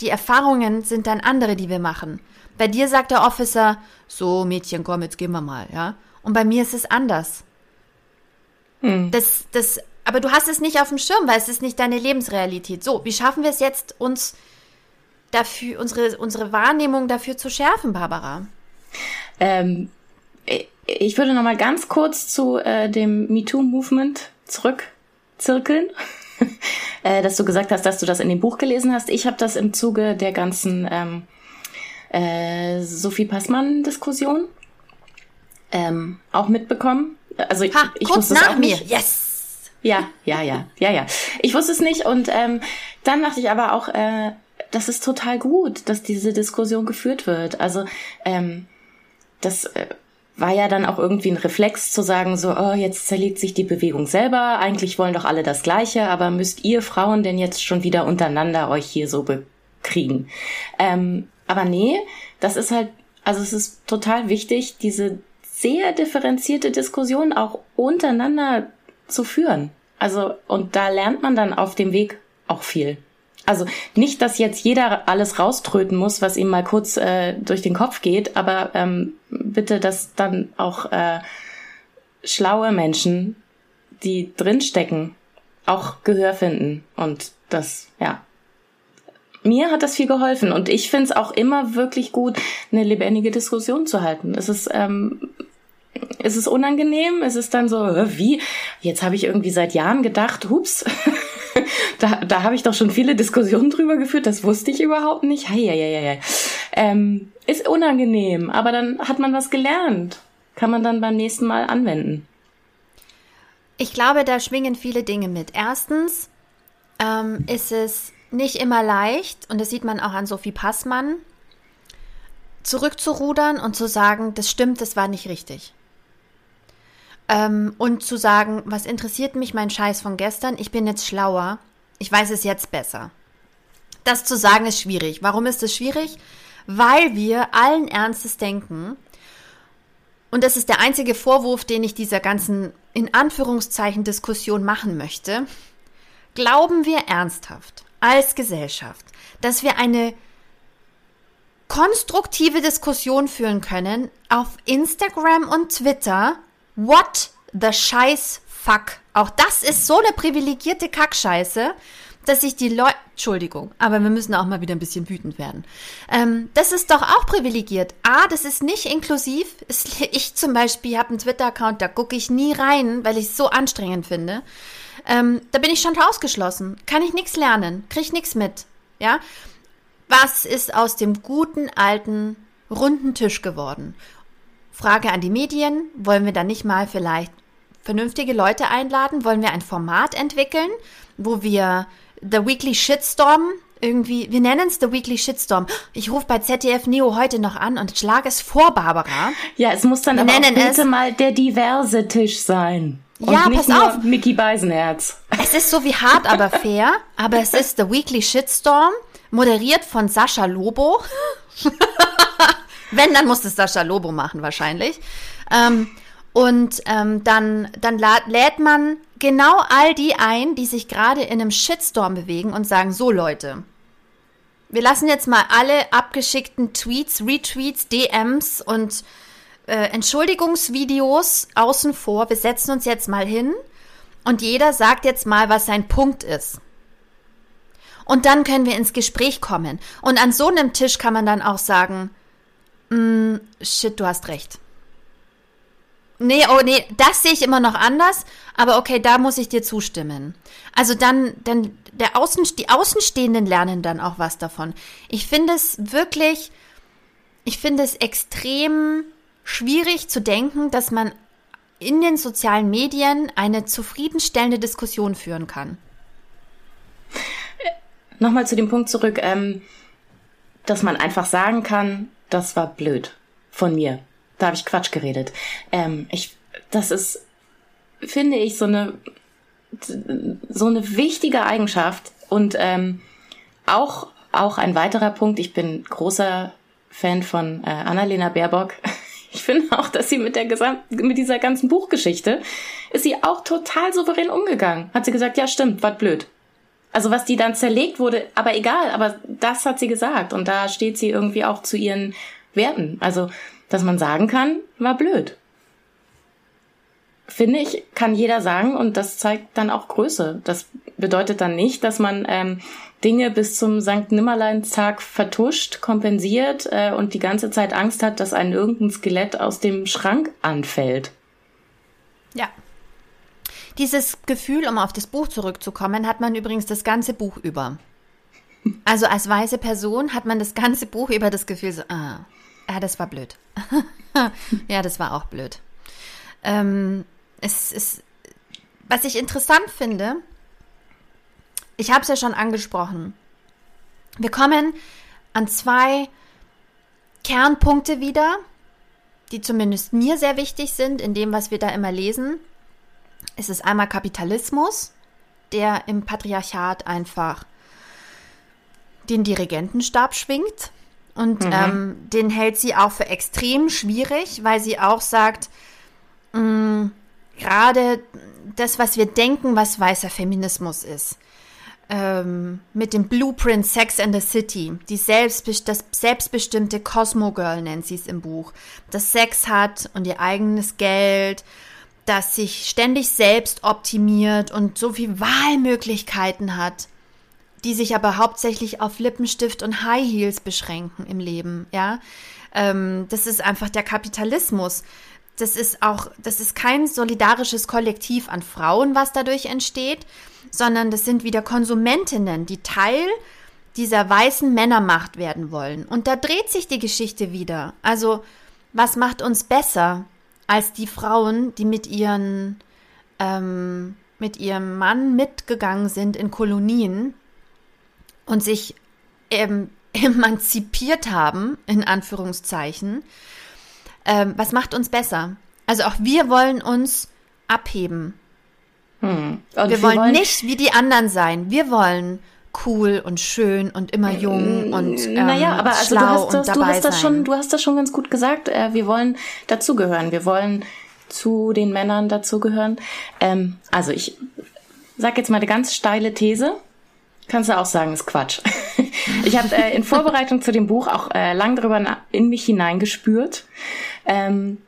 Die Erfahrungen sind dann andere, die wir machen. Bei dir sagt der Officer, so Mädchen, komm, jetzt gehen wir mal, ja. Und bei mir ist es anders. Hm. Das, das, aber du hast es nicht auf dem Schirm, weil es ist nicht deine Lebensrealität. So, wie schaffen wir es jetzt, uns dafür, unsere, unsere Wahrnehmung dafür zu schärfen, Barbara? Ähm, ich würde noch mal ganz kurz zu äh, dem MeToo-Movement zurückzirkeln. äh, dass du gesagt hast, dass du das in dem Buch gelesen hast. Ich habe das im Zuge der ganzen ähm, äh, Sophie Passmann-Diskussion ähm, auch mitbekommen. Also ich, ha, ich wusste es auch mir. Nicht. Yes. Ja, ja, ja, ja, ja. Ich wusste es nicht und ähm, dann dachte ich aber auch, äh, das ist total gut, dass diese Diskussion geführt wird. Also ähm, das äh, war ja dann auch irgendwie ein Reflex zu sagen, so, oh, jetzt zerlegt sich die Bewegung selber, eigentlich wollen doch alle das Gleiche, aber müsst ihr Frauen denn jetzt schon wieder untereinander euch hier so bekriegen? Ähm, aber nee, das ist halt, also es ist total wichtig, diese sehr differenzierte Diskussion auch untereinander zu führen. Also, und da lernt man dann auf dem Weg auch viel. Also nicht, dass jetzt jeder alles rauströten muss, was ihm mal kurz äh, durch den Kopf geht, aber ähm, bitte, dass dann auch äh, schlaue Menschen, die drinstecken, auch Gehör finden. Und das, ja. Mir hat das viel geholfen und ich finde es auch immer wirklich gut, eine lebendige Diskussion zu halten. Es ist ähm, ist es unangenehm? Ist es dann so, wie? Jetzt habe ich irgendwie seit Jahren gedacht, hups, da, da habe ich doch schon viele Diskussionen drüber geführt, das wusste ich überhaupt nicht. Hei, hei, hei. Ähm, ist unangenehm, aber dann hat man was gelernt. Kann man dann beim nächsten Mal anwenden. Ich glaube, da schwingen viele Dinge mit. Erstens ähm, ist es nicht immer leicht, und das sieht man auch an Sophie Passmann, zurückzurudern und zu sagen, das stimmt, das war nicht richtig. Ähm, und zu sagen, was interessiert mich mein Scheiß von gestern? Ich bin jetzt schlauer. Ich weiß es jetzt besser. Das zu sagen ist schwierig. Warum ist es schwierig? Weil wir allen Ernstes denken, und das ist der einzige Vorwurf, den ich dieser ganzen, in Anführungszeichen, Diskussion machen möchte, glauben wir ernsthaft als Gesellschaft, dass wir eine konstruktive Diskussion führen können auf Instagram und Twitter What the Scheiß Fuck. Auch das ist so eine privilegierte Kackscheiße, dass sich die Leute, Entschuldigung, aber wir müssen auch mal wieder ein bisschen wütend werden. Ähm, das ist doch auch privilegiert. A, das ist nicht inklusiv. Ich zum Beispiel habe einen Twitter-Account, da gucke ich nie rein, weil ich es so anstrengend finde. Ähm, da bin ich schon ausgeschlossen. Kann ich nichts lernen, kriege ich nichts mit. Ja, was ist aus dem guten alten runden Tisch geworden? Frage an die Medien, wollen wir da nicht mal vielleicht vernünftige Leute einladen? Wollen wir ein Format entwickeln, wo wir The Weekly Shitstorm irgendwie, wir nennen es The Weekly Shitstorm. Ich rufe bei ZDF Neo heute noch an und schlage es vor, Barbara. Ja, es muss dann wir aber auch bitte mal der diverse Tisch sein. Und ja, pass auf. Mickey Beisenherz. Es ist so wie hart, aber fair. Aber es ist The Weekly Shitstorm, moderiert von Sascha Lobo. Wenn, dann muss es Sascha Lobo machen wahrscheinlich. Ähm, und ähm, dann, dann lädt man genau all die ein, die sich gerade in einem Shitstorm bewegen und sagen, so Leute, wir lassen jetzt mal alle abgeschickten Tweets, Retweets, DMs und äh, Entschuldigungsvideos außen vor. Wir setzen uns jetzt mal hin und jeder sagt jetzt mal, was sein Punkt ist. Und dann können wir ins Gespräch kommen. Und an so einem Tisch kann man dann auch sagen, mm, shit, du hast recht. Nee, oh nee, das sehe ich immer noch anders, aber okay, da muss ich dir zustimmen. Also dann, dann der Außen, die Außenstehenden lernen dann auch was davon. Ich finde es wirklich, ich finde es extrem schwierig zu denken, dass man in den sozialen Medien eine zufriedenstellende Diskussion führen kann. Nochmal zu dem Punkt zurück, ähm, dass man einfach sagen kann, das war blöd von mir. Da habe ich Quatsch geredet. Ähm, ich, das ist, finde ich, so eine so eine wichtige Eigenschaft und ähm, auch auch ein weiterer Punkt. Ich bin großer Fan von äh, Annalena Baerbock. Ich finde auch, dass sie mit der Gesam mit dieser ganzen Buchgeschichte ist sie auch total souverän umgegangen. Hat sie gesagt, ja stimmt, war blöd. Also was die dann zerlegt wurde, aber egal, aber das hat sie gesagt und da steht sie irgendwie auch zu ihren Werten. Also, dass man sagen kann, war blöd. Finde ich, kann jeder sagen und das zeigt dann auch Größe. Das bedeutet dann nicht, dass man ähm, Dinge bis zum Sankt Nimmerleinstag vertuscht, kompensiert äh, und die ganze Zeit Angst hat, dass ein irgendein Skelett aus dem Schrank anfällt. Ja. Dieses Gefühl, um auf das Buch zurückzukommen, hat man übrigens das ganze Buch über. Also als weise Person hat man das ganze Buch über das Gefühl so, ah, ja, das war blöd. ja, das war auch blöd. Ähm, es ist, was ich interessant finde, ich habe es ja schon angesprochen. Wir kommen an zwei Kernpunkte wieder, die zumindest mir sehr wichtig sind in dem, was wir da immer lesen. Es ist einmal Kapitalismus, der im Patriarchat einfach den Dirigentenstab schwingt. Und mhm. ähm, den hält sie auch für extrem schwierig, weil sie auch sagt, mm, gerade das, was wir denken, was weißer Feminismus ist. Ähm, mit dem Blueprint Sex and the City, die selbstbest das selbstbestimmte Cosmo Girl nennt sie es im Buch, das Sex hat und ihr eigenes Geld, das sich ständig selbst optimiert und so viel Wahlmöglichkeiten hat, die sich aber hauptsächlich auf Lippenstift und High Heels beschränken im Leben, ja. Ähm, das ist einfach der Kapitalismus das ist auch, das ist kein solidarisches Kollektiv an Frauen, was dadurch entsteht, sondern das sind wieder Konsumentinnen, die Teil dieser weißen Männermacht werden wollen. Und da dreht sich die Geschichte wieder. Also, was macht uns besser als die Frauen, die mit ihren, ähm, mit ihrem Mann mitgegangen sind in Kolonien und sich ähm, emanzipiert haben, in Anführungszeichen, ähm, was macht uns besser? Also auch wir wollen uns abheben. Hm. Wir, wir, wollen, wollen nicht wie die anderen sein. Wir wollen cool und schön und immer jung und ähm, naja, aber also schlau du hast das, du hast das schon, du hast das schon ganz gut gesagt. Äh, wir wollen dazugehören. Wir wollen zu den Männern dazugehören. Ähm, also ich sag jetzt mal eine ganz steile These. Kannst du auch sagen, ist Quatsch. ich habe äh, in Vorbereitung zu dem Buch auch äh, lang darüber in mich hineingespürt. Ähm,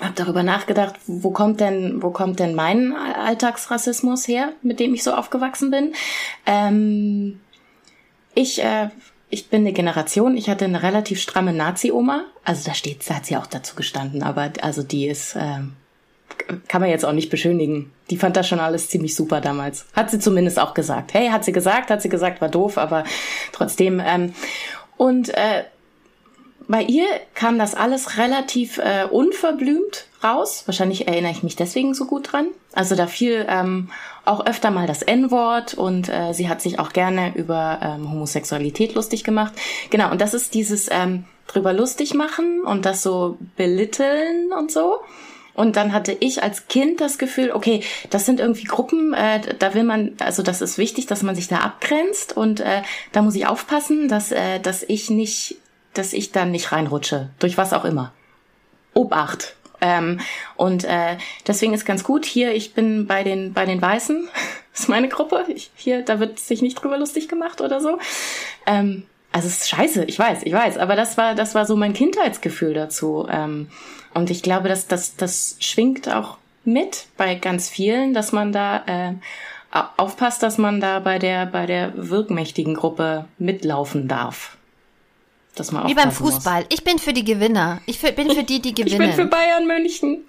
habe darüber nachgedacht, wo kommt denn, wo kommt denn mein Alltagsrassismus her, mit dem ich so aufgewachsen bin? Ähm, ich, äh, ich bin eine Generation, ich hatte eine relativ stramme Nazi-Oma. Also da steht, da hat sie auch dazu gestanden, aber also die ist, äh, kann man jetzt auch nicht beschönigen. Die fand das schon alles ziemlich super damals. Hat sie zumindest auch gesagt. Hey, hat sie gesagt, hat sie gesagt, war doof, aber trotzdem. Ähm, und äh, bei ihr kam das alles relativ äh, unverblümt raus. Wahrscheinlich erinnere ich mich deswegen so gut dran. Also da fiel ähm, auch öfter mal das N-Wort und äh, sie hat sich auch gerne über ähm, Homosexualität lustig gemacht. Genau, und das ist dieses ähm, drüber lustig machen und das so belitteln und so. Und dann hatte ich als Kind das Gefühl, okay, das sind irgendwie Gruppen, äh, da will man, also das ist wichtig, dass man sich da abgrenzt und äh, da muss ich aufpassen, dass, äh, dass ich nicht dass ich dann nicht reinrutsche, durch was auch immer. Obacht. Ähm, und äh, deswegen ist ganz gut hier, ich bin bei den bei den Weißen, ist meine Gruppe. Ich, hier, da wird sich nicht drüber lustig gemacht oder so. Ähm, also es ist scheiße, ich weiß, ich weiß, aber das war das war so mein Kindheitsgefühl dazu. Ähm, und ich glaube, dass das das schwingt auch mit bei ganz vielen, dass man da äh, aufpasst, dass man da bei der bei der wirkmächtigen Gruppe mitlaufen darf. Dass man Wie beim Fußball. Muss. Ich bin für die Gewinner. Ich für, bin für die, die gewinnen. Ich bin für Bayern München.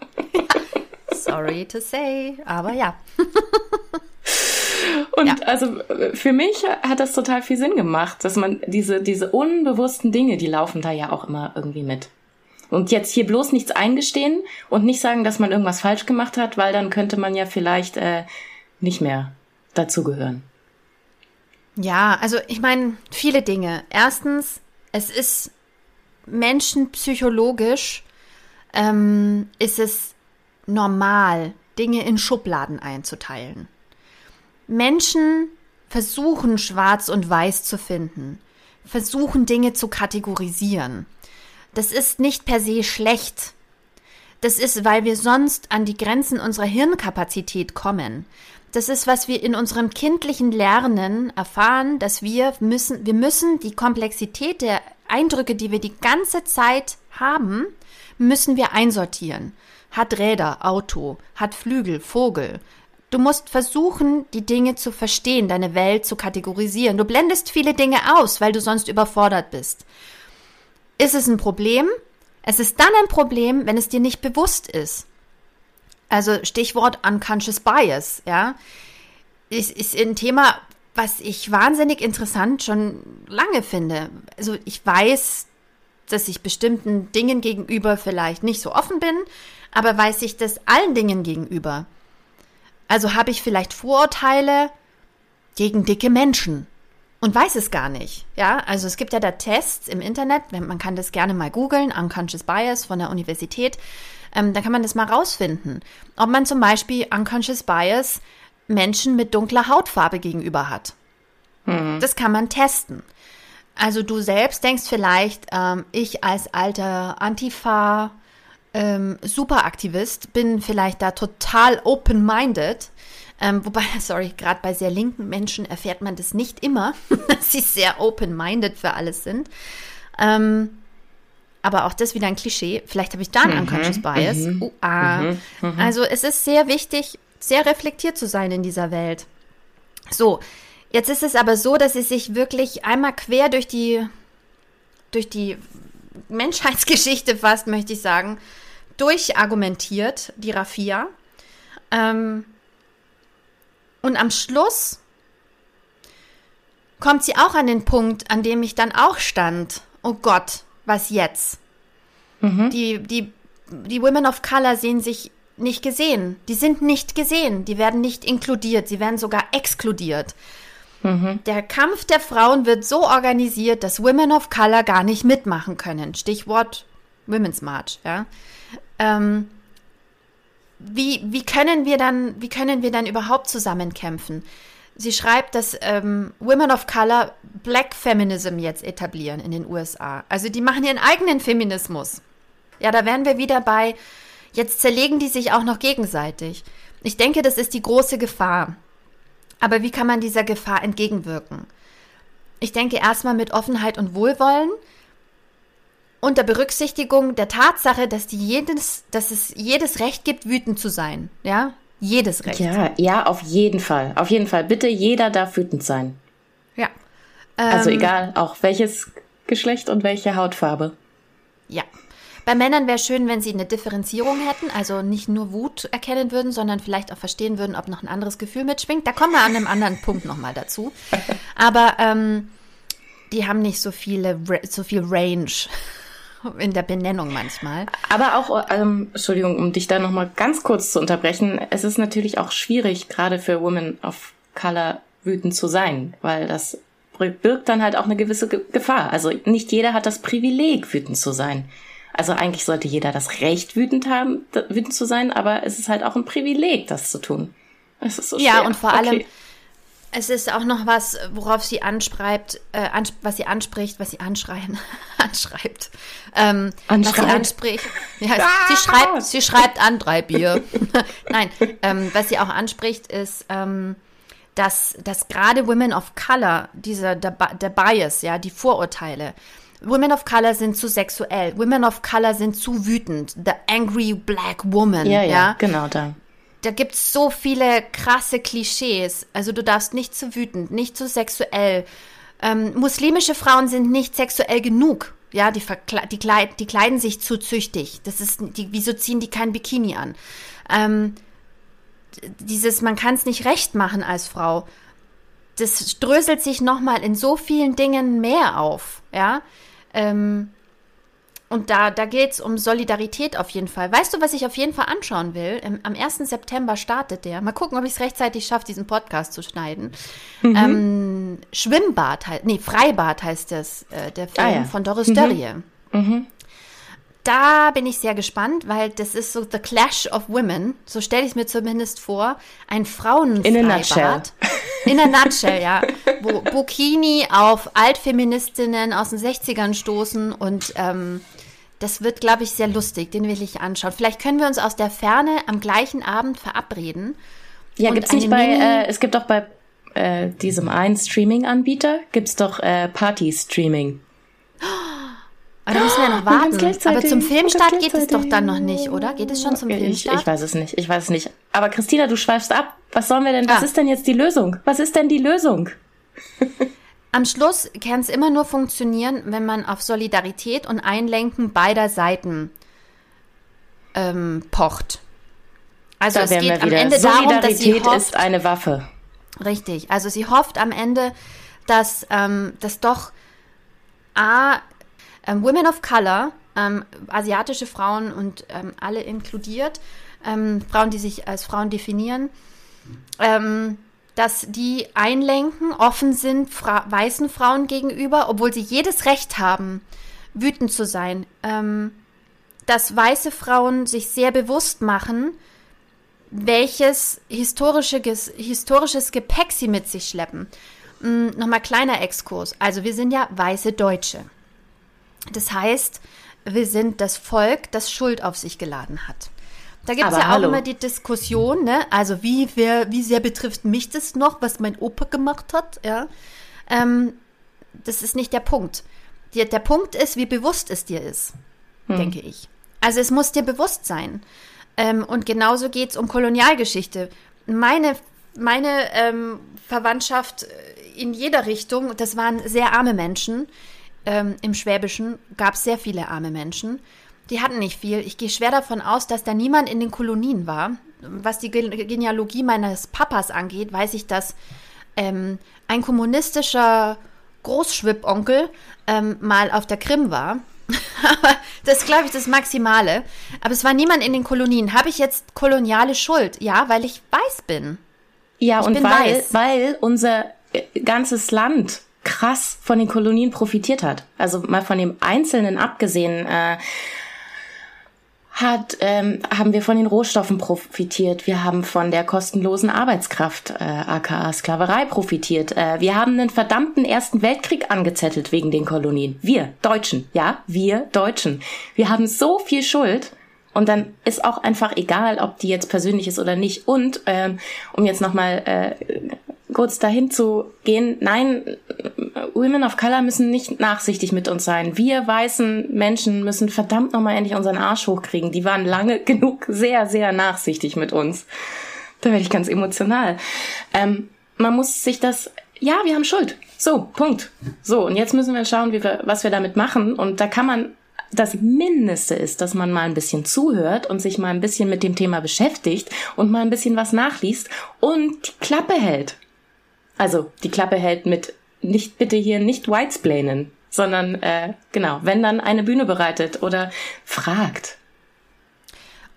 Sorry to say, aber ja. Und ja. also für mich hat das total viel Sinn gemacht, dass man diese, diese unbewussten Dinge, die laufen da ja auch immer irgendwie mit. Und jetzt hier bloß nichts eingestehen und nicht sagen, dass man irgendwas falsch gemacht hat, weil dann könnte man ja vielleicht äh, nicht mehr dazugehören. Ja, also ich meine, viele Dinge. Erstens, es ist menschenpsychologisch, ähm, ist es normal, Dinge in Schubladen einzuteilen. Menschen versuchen schwarz und weiß zu finden, versuchen Dinge zu kategorisieren. Das ist nicht per se schlecht. Das ist, weil wir sonst an die Grenzen unserer Hirnkapazität kommen. Das ist, was wir in unserem kindlichen Lernen erfahren, dass wir müssen, wir müssen die Komplexität der Eindrücke, die wir die ganze Zeit haben, müssen wir einsortieren. Hat Räder, Auto, hat Flügel, Vogel. Du musst versuchen, die Dinge zu verstehen, deine Welt zu kategorisieren. Du blendest viele Dinge aus, weil du sonst überfordert bist. Ist es ein Problem? Es ist dann ein Problem, wenn es dir nicht bewusst ist. Also Stichwort unconscious bias, ja. Ist, ist ein Thema, was ich wahnsinnig interessant schon lange finde. Also ich weiß, dass ich bestimmten Dingen gegenüber vielleicht nicht so offen bin, aber weiß ich das allen Dingen gegenüber. Also habe ich vielleicht Vorurteile gegen dicke Menschen und weiß es gar nicht. Ja, also es gibt ja da Tests im Internet, man kann das gerne mal googeln, Unconscious Bias von der Universität. Ähm, da kann man das mal rausfinden, ob man zum Beispiel Unconscious Bias Menschen mit dunkler Hautfarbe gegenüber hat. Mhm. Das kann man testen. Also du selbst denkst vielleicht, ähm, ich als alter Antifa ähm, Superaktivist, bin vielleicht da total open-minded. Ähm, wobei, sorry, gerade bei sehr linken Menschen erfährt man das nicht immer, dass sie sehr open-minded für alles sind. Ähm, aber auch das wieder ein Klischee. Vielleicht habe ich da einen mhm, Unconscious Bias. Mhm, uh, ah. mhm, mhm, also es ist sehr wichtig, sehr reflektiert zu sein in dieser Welt. So, jetzt ist es aber so, dass es sich wirklich einmal quer durch die, durch die Menschheitsgeschichte fast, möchte ich sagen, durchargumentiert, die Raffia. Ähm, und am Schluss kommt sie auch an den Punkt, an dem ich dann auch stand. Oh Gott, was jetzt? Mhm. Die, die, die Women of Color sehen sich nicht gesehen. Die sind nicht gesehen. Die werden nicht inkludiert. Sie werden sogar exkludiert. Mhm. Der Kampf der Frauen wird so organisiert, dass Women of Color gar nicht mitmachen können. Stichwort Women's March. Ja. Ähm, wie, wie können wir dann, wie können wir dann überhaupt zusammenkämpfen? Sie schreibt, dass ähm, Women of Color Black Feminism jetzt etablieren in den USA. Also die machen ihren eigenen Feminismus. Ja, da wären wir wieder bei, jetzt zerlegen die sich auch noch gegenseitig. Ich denke, das ist die große Gefahr. Aber wie kann man dieser Gefahr entgegenwirken? Ich denke erstmal mit Offenheit und Wohlwollen, unter Berücksichtigung der Tatsache, dass, die jedes, dass es jedes Recht gibt, wütend zu sein. Ja, jedes Recht. Ja, ja, auf jeden Fall. Auf jeden Fall. Bitte jeder darf wütend sein. Ja. also ähm, egal, auch welches Geschlecht und welche Hautfarbe. Ja. Bei Männern wäre schön, wenn sie eine Differenzierung hätten, also nicht nur Wut erkennen würden, sondern vielleicht auch verstehen würden, ob noch ein anderes Gefühl mitschwingt. Da kommen wir an einem anderen Punkt nochmal dazu. Aber ähm, die haben nicht so viele, so viel Range in der Benennung manchmal. Aber auch, ähm, Entschuldigung, um dich da nochmal ganz kurz zu unterbrechen, es ist natürlich auch schwierig, gerade für Women of Color wütend zu sein, weil das birgt dann halt auch eine gewisse Gefahr. Also nicht jeder hat das Privileg, wütend zu sein. Also eigentlich sollte jeder das Recht, wütend haben, wütend zu sein, aber es ist halt auch ein Privileg, das zu tun. Es ist so schwer. Ja, und vor okay. allem, es ist auch noch was, worauf sie anschreibt, äh, ans was sie anspricht, was sie anschreien, anschreibt. Ähm, was sie anspricht. Ja, ah! sie schreibt, sie schreibt an drei Bier. Nein, ähm, was sie auch anspricht, ist, ähm, dass, dass gerade Women of Color, dieser der, der Bias, ja, die Vorurteile, Women of Color sind zu sexuell, Women of Color sind zu wütend, the angry black woman. Ja, ja, ja? genau da da gibt es so viele krasse Klischees. Also du darfst nicht zu wütend, nicht zu sexuell. Ähm, muslimische Frauen sind nicht sexuell genug. Ja, die, die, kleid die kleiden sich zu züchtig. Das ist, die, wieso ziehen die kein Bikini an? Ähm, dieses, man kann es nicht recht machen als Frau. Das dröselt sich nochmal in so vielen Dingen mehr auf. Ja, ähm, und da, da geht es um Solidarität auf jeden Fall. Weißt du, was ich auf jeden Fall anschauen will? Im, am 1. September startet der. Mal gucken, ob ich es rechtzeitig schaffe, diesen Podcast zu schneiden. Mhm. Ähm, Schwimmbad, nee, Freibad heißt das, äh, der Film ah, ja. von Doris mhm. Dörrie. Mhm. Da bin ich sehr gespannt, weil das ist so The Clash of Women. So stelle ich es mir zumindest vor. Ein Frauenfreibad. In a nutshell. In a nutshell, ja. Wo Bukini auf Altfeministinnen aus den 60ern stoßen und ähm, das wird, glaube ich, sehr lustig. Den will ich anschauen. Vielleicht können wir uns aus der Ferne am gleichen Abend verabreden. Ja, gibt's nicht bei, äh, es gibt doch bei äh, diesem einen Streaming-Anbieter, gibt es doch äh, Party-Streaming. Aber da müssen wir ja noch warten. Aber zum Filmstart geht es doch dann noch nicht, oder? Geht es schon zum ich, Filmstart? Ich weiß es nicht, ich weiß es nicht. Aber Christina, du schweifst ab. Was sollen wir denn, was ah. ist denn jetzt die Lösung? Was ist denn die Lösung? Am Schluss kann es immer nur funktionieren, wenn man auf Solidarität und Einlenken beider Seiten ähm, pocht. Also da es geht am Ende darum, dass sie hofft, ist eine Waffe. Richtig. Also sie hofft am Ende, dass, ähm, dass doch A, ähm, Women of Color, ähm, asiatische Frauen und ähm, alle inkludiert, ähm, Frauen, die sich als Frauen definieren, ähm, dass die einlenken, offen sind fra weißen Frauen gegenüber, obwohl sie jedes Recht haben, wütend zu sein. Ähm, dass weiße Frauen sich sehr bewusst machen, welches historische, historisches Gepäck sie mit sich schleppen. Ähm, Nochmal kleiner Exkurs. Also wir sind ja weiße Deutsche. Das heißt, wir sind das Volk, das Schuld auf sich geladen hat. Da gibt es ja auch hallo. immer die Diskussion, ne? Also wie, wer, wie sehr betrifft mich das noch, was mein Opa gemacht hat, ja? Ähm, das ist nicht der Punkt. Der, der Punkt ist, wie bewusst es dir ist, denke ich. Also es muss dir bewusst sein. Ähm, und genauso geht es um Kolonialgeschichte. Meine, meine ähm, Verwandtschaft äh, in jeder Richtung, das waren sehr arme Menschen. Ähm, Im Schwäbischen gab es sehr viele arme Menschen. Die hatten nicht viel. Ich gehe schwer davon aus, dass da niemand in den Kolonien war. Was die Ge- Genealogie meines Papas angeht, weiß ich, dass ähm, ein kommunistischer Großschwibonkel ähm, mal auf der Krim war. Aber das ist, glaube ich, das Maximale. Aber es war niemand in den Kolonien. Habe ich jetzt koloniale Schuld? Ja, weil ich weiß bin. Ja, Ich und bin weil, weiß. weil unser äh, ganzes Land krass von den Kolonien profitiert hat. Also mal von dem Einzelnen abgesehen, äh, hat, ähm, haben wir von den Rohstoffen profitiert. Wir haben von der kostenlosen Arbeitskraft, äh, aka Sklaverei, profitiert. Äh, wir haben einen verdammten Ersten Weltkrieg angezettelt wegen den Kolonien. Wir Deutschen, ja, wir Deutschen. Wir haben so viel Schuld. Und dann ist auch einfach egal, ob die jetzt persönlich ist oder nicht. Und ähm, um jetzt nochmal äh, kurz dahin zu gehen, nein, Women of Color müssen nicht nachsichtig mit uns sein. Wir weißen Menschen müssen verdammt nochmal endlich unseren Arsch hochkriegen. Die waren lange genug sehr, sehr nachsichtig mit uns. Da werde ich ganz emotional. Ähm, man muss sich das, ja, wir haben Schuld. So, Punkt. So, und jetzt müssen wir schauen, wie wir, was wir damit machen. Und da kann man das Mindeste ist, dass man mal ein bisschen zuhört und sich mal ein bisschen mit dem Thema beschäftigt und mal ein bisschen was nachliest und die Klappe hält. Also die Klappe hält mit nicht bitte hier nicht whitesplainen, sondern äh, genau, wenn dann eine Bühne bereitet oder fragt.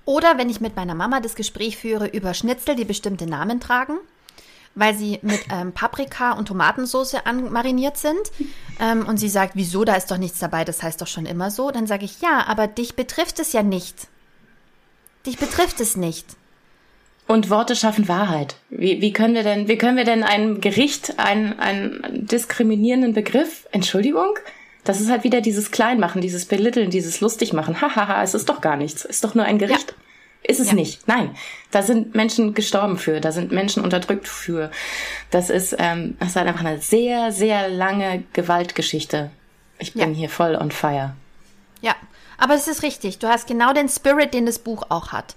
Oder wenn ich mit meiner Mama das Gespräch führe über Schnitzel, die bestimmte Namen tragen, weil sie mit ähm, Paprika und Tomatensauce anmariniert sind. Ähm, und sie sagt, wieso, da ist doch nichts dabei, das heißt doch schon immer so. Dann sage ich, ja, aber dich betrifft es ja nicht. Dich betrifft es nicht. Und Worte schaffen Wahrheit. Wie, wie können wir denn, wie können wir denn einem Gericht einen, einen diskriminierenden Begriff, Entschuldigung? Das ist halt wieder dieses Kleinmachen, dieses Belitteln, dieses Lustigmachen. Hahaha, es ist doch gar nichts. Es ist doch nur ein Gericht. Ist es Ja. nicht. Nein. Da sind Menschen gestorben für, da sind Menschen unterdrückt für. Das ist, ähm, das ist halt einfach eine sehr, sehr lange Gewaltgeschichte. Ich bin Ja. hier voll on fire. Ja, aber es ist richtig. Du hast genau den Spirit, den das Buch auch hat.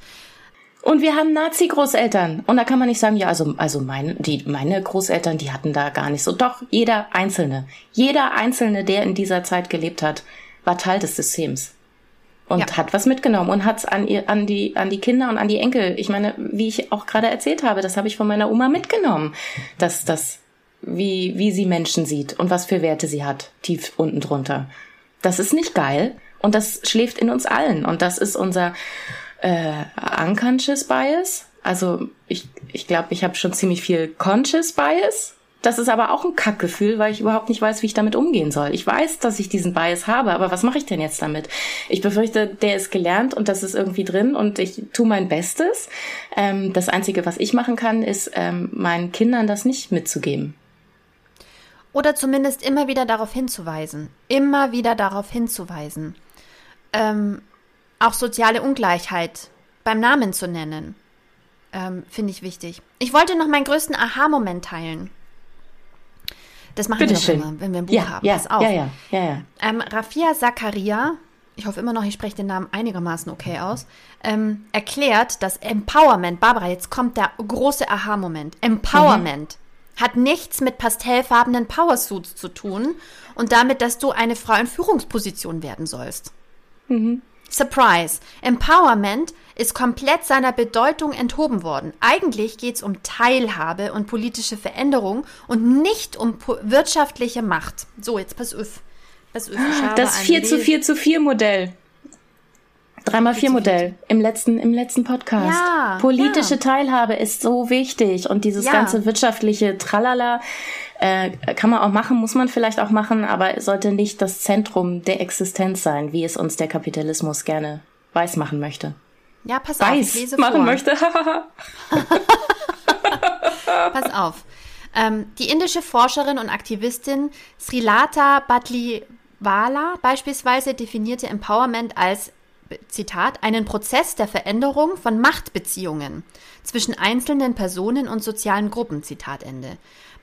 Und wir haben Nazi-Großeltern. Und da kann man nicht sagen, ja, also, also meine, die, meine Großeltern, die hatten da gar nicht so. Doch, jeder Einzelne. Jeder Einzelne, der in dieser Zeit gelebt hat, war Teil des Systems. Und Ja. hat was mitgenommen und hat's an, ihr, an, die, an die Kinder und an die Enkel. Ich meine, wie ich auch gerade erzählt habe, das habe ich von meiner Oma mitgenommen. Dass das, wie, wie sie Menschen sieht und was für Werte sie hat, tief unten drunter. Das ist nicht geil. Und das schläft in uns allen. Und das ist unser, äh, unconscious bias. Also ich ich, glaube, ich habe schon ziemlich viel conscious bias. Das ist aber auch ein Kackgefühl, weil ich überhaupt nicht weiß, wie ich damit umgehen soll. Ich weiß, dass ich diesen Bias habe, aber was mache ich denn jetzt damit? Ich befürchte, der ist gelernt und das ist irgendwie drin und ich tue mein Bestes. Ähm, das Einzige, was ich machen kann, ist ähm, meinen Kindern das nicht mitzugeben. Oder zumindest immer wieder darauf hinzuweisen. Immer wieder darauf hinzuweisen. Ähm, auch soziale Ungleichheit beim Namen zu nennen, ähm, finde ich wichtig. Ich wollte noch meinen größten Aha-Moment teilen. Das machen wir doch Bitteschön. immer, wenn wir ein Buch Ja, haben. ja, Pass auf. ja, ja, ja, ja. Ähm, Rafia Zakaria, ich hoffe immer noch, ich spreche den Namen einigermaßen okay aus, ähm, erklärt, dass Empowerment, Barbara, jetzt kommt der große Aha-Moment. Empowerment hat nichts mit pastellfarbenen Powersuits zu tun und damit, dass du eine Frau in Führungsposition werden sollst. Surprise. Empowerment ist komplett seiner Bedeutung enthoben worden. Eigentlich geht es um Teilhabe und politische Veränderung und nicht um wirtschaftliche Macht. So, jetzt pass auf. Pass auf. Das ein 4 zu Le- 4 zu 4 Modell. 3x4 Modell im letzten, im letzten Podcast. Ja, Politische ja. Teilhabe ist so wichtig und dieses Ja. ganze wirtschaftliche Tralala äh, kann man auch machen, muss man vielleicht auch machen, aber es sollte nicht das Zentrum der Existenz sein, wie es uns der Kapitalismus gerne weiß machen möchte. Ja, pass auf. Ich Weiß lese machen vor. möchte. Pass auf. Ähm, die indische Forscherin und Aktivistin Srilata Batli, Batlivara beispielsweise definierte Empowerment als Zitat, einen Prozess der Veränderung von Machtbeziehungen zwischen einzelnen Personen und sozialen Gruppen, Zitat Ende.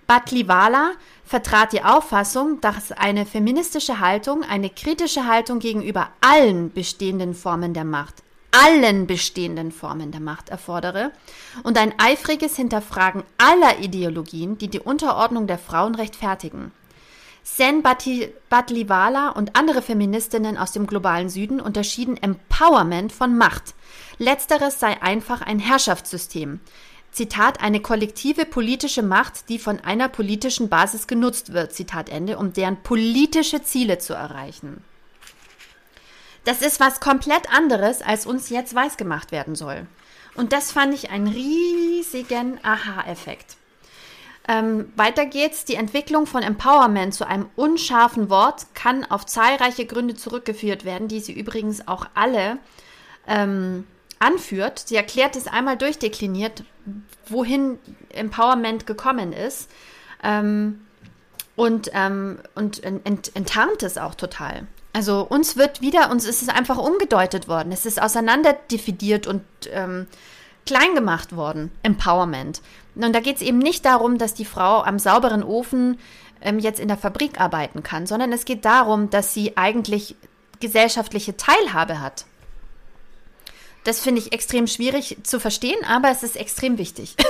Batlivala vertrat die Auffassung, dass eine feministische Haltung eine kritische Haltung gegenüber allen bestehenden Formen der Macht, allen bestehenden Formen der Macht erfordere und ein eifriges Hinterfragen aller Ideologien, die die Unterordnung der Frauen rechtfertigen. Sen Batlivala und andere Feministinnen aus dem globalen Süden unterschieden Empowerment von Macht. Letzteres sei einfach ein Herrschaftssystem. Zitat, eine kollektive politische Macht, die von einer politischen Basis genutzt wird, Zitat Ende, um deren politische Ziele zu erreichen. Das ist was komplett anderes, als uns jetzt weiß gemacht werden soll. Und das fand ich einen riesigen Aha-Effekt. Ähm, weiter geht's. Die Entwicklung von Empowerment zu einem unscharfen Wort kann auf zahlreiche Gründe zurückgeführt werden, die sie übrigens auch alle ähm, anführt. Sie erklärt es einmal durchdekliniert, wohin Empowerment gekommen ist. Ähm, und, ähm, und ent, enttarnt es auch total. Also uns wird wieder, uns ist es einfach umgedeutet worden. Es ist auseinanderdividiert und ähm, klein gemacht worden. Empowerment. Und da geht es eben nicht darum, dass die Frau am sauberen Ofen ähm, jetzt in der Fabrik arbeiten kann, sondern es geht darum, dass sie eigentlich gesellschaftliche Teilhabe hat. Das finde ich extrem schwierig zu verstehen, aber es ist extrem wichtig.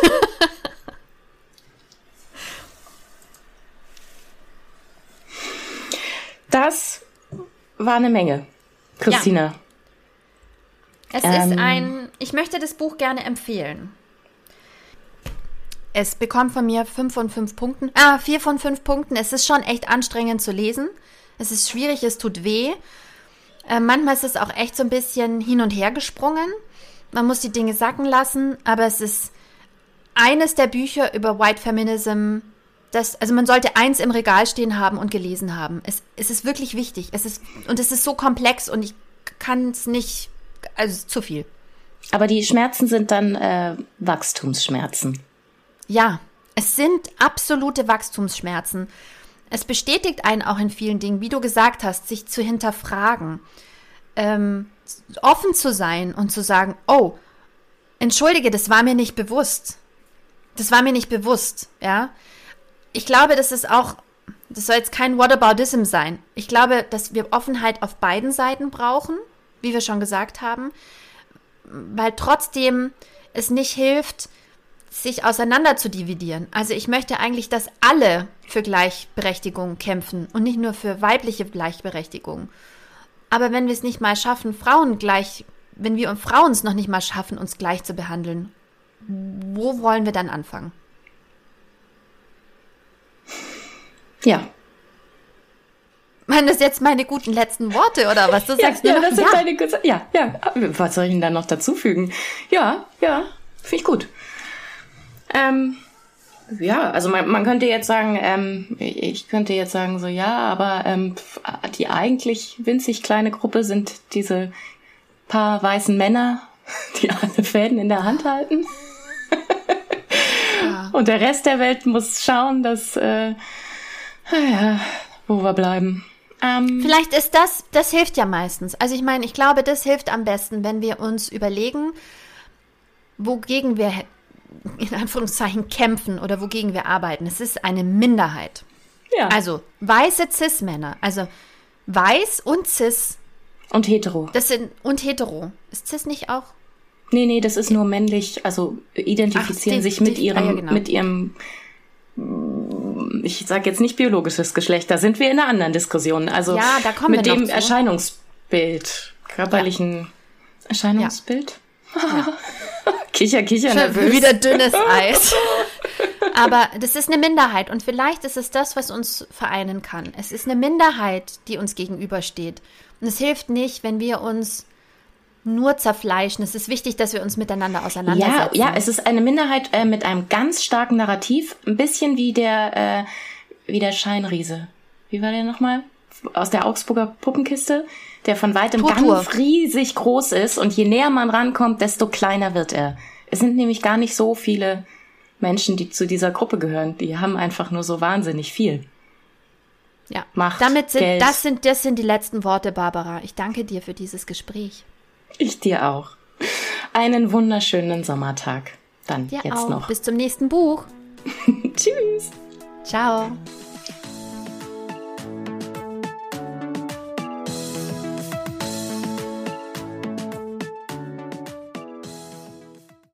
das war eine Menge, Christina. Ja. Es ähm, ist ein, ich möchte das Buch gerne empfehlen. Es bekommt von mir fünf von fünf Punkten. Ah, vier von fünf Punkten. Es ist schon echt anstrengend zu lesen. Es ist schwierig, es tut weh. Äh, manchmal ist es auch echt so ein bisschen hin und her gesprungen. Man muss die Dinge sacken lassen, aber es ist eines der Bücher über White Feminism, das, also man sollte eins im Regal stehen haben und gelesen haben. Es, es ist wirklich wichtig. Es ist, und es ist so komplex und ich kann es nicht, also zu viel. Aber die Schmerzen sind dann äh, Wachstumsschmerzen. Ja, es sind absolute Wachstumsschmerzen. Es bestätigt einen auch in vielen Dingen, wie du gesagt hast, sich zu hinterfragen, ähm, offen zu sein und zu sagen, oh, entschuldige, das war mir nicht bewusst. Das war mir nicht bewusst, ja. Ich glaube, das ist auch, das soll jetzt kein Whataboutism sein. Ich glaube, dass wir Offenheit auf beiden Seiten brauchen, wie wir schon gesagt haben, weil trotzdem es nicht hilft, sich auseinander zu dividieren. Also ich möchte eigentlich, dass alle für Gleichberechtigung kämpfen und nicht nur für weibliche Gleichberechtigung. Aber wenn wir es nicht mal schaffen, Frauen gleich, wenn wir Frauen es noch nicht mal schaffen, uns gleich zu behandeln, wo wollen wir dann anfangen? Ja. Waren das jetzt meine guten letzten Worte oder was? Du sagst ja, ja, das sind ja. deine ja, ja. Was soll ich denn da noch dazufügen? Ja, ja, finde ich gut. Ähm, ja, also man, man könnte jetzt sagen, ähm, ich könnte jetzt sagen so, ja, aber ähm, die eigentlich winzig kleine Gruppe sind diese paar weißen Männer, die alle Fäden in der Hand halten. ja. Und der Rest der Welt muss schauen, dass, äh, ja, wo wir bleiben. Ähm, Vielleicht ist das, das hilft ja meistens. Also ich meine, ich glaube, das hilft am besten, wenn wir uns überlegen, wogegen wir in Anführungszeichen kämpfen oder wogegen wir arbeiten. Es ist eine Minderheit. Ja. Also weiße Cis-Männer, also weiß und Cis. Und hetero. Das sind, und hetero. Ist Cis nicht auch? Nee, nee, das ist nur männlich, also identifizieren Ach, sich mit ihrem, ah, ja, genau. mit ihrem, ich sage jetzt nicht biologisches Geschlecht, da sind wir in einer anderen Diskussion. Also ja, da kommen mit dem zu. Erscheinungsbild, körperlichen ja. Erscheinungsbild. Ja. kicher, kicher, nervös. Wieder dünnes Eis. Aber das ist eine Minderheit und vielleicht ist es das, was uns vereinen kann. Es ist eine Minderheit, die uns gegenübersteht. Und es hilft nicht, wenn wir uns nur zerfleischen. Es ist wichtig, dass wir uns miteinander auseinandersetzen. Ja, ja, es ist eine Minderheit äh, mit einem ganz starken Narrativ, ein bisschen wie der, äh, wie der Scheinriese. Wie war der nochmal? Aus der Augsburger Puppenkiste, der von weitem Purpur. ganz riesig groß ist und je näher man rankommt, desto kleiner wird er. Es sind nämlich gar nicht so viele Menschen, die zu dieser Gruppe gehören. Die haben einfach nur so wahnsinnig viel. Ja, Macht, damit sind Geld. das sind das sind die letzten Worte, Barbara. Ich danke dir für dieses Gespräch. Ich dir auch. Einen wunderschönen Sommertag. Dann Dir jetzt auch. noch. Bis zum nächsten Buch. Tschüss. Ciao.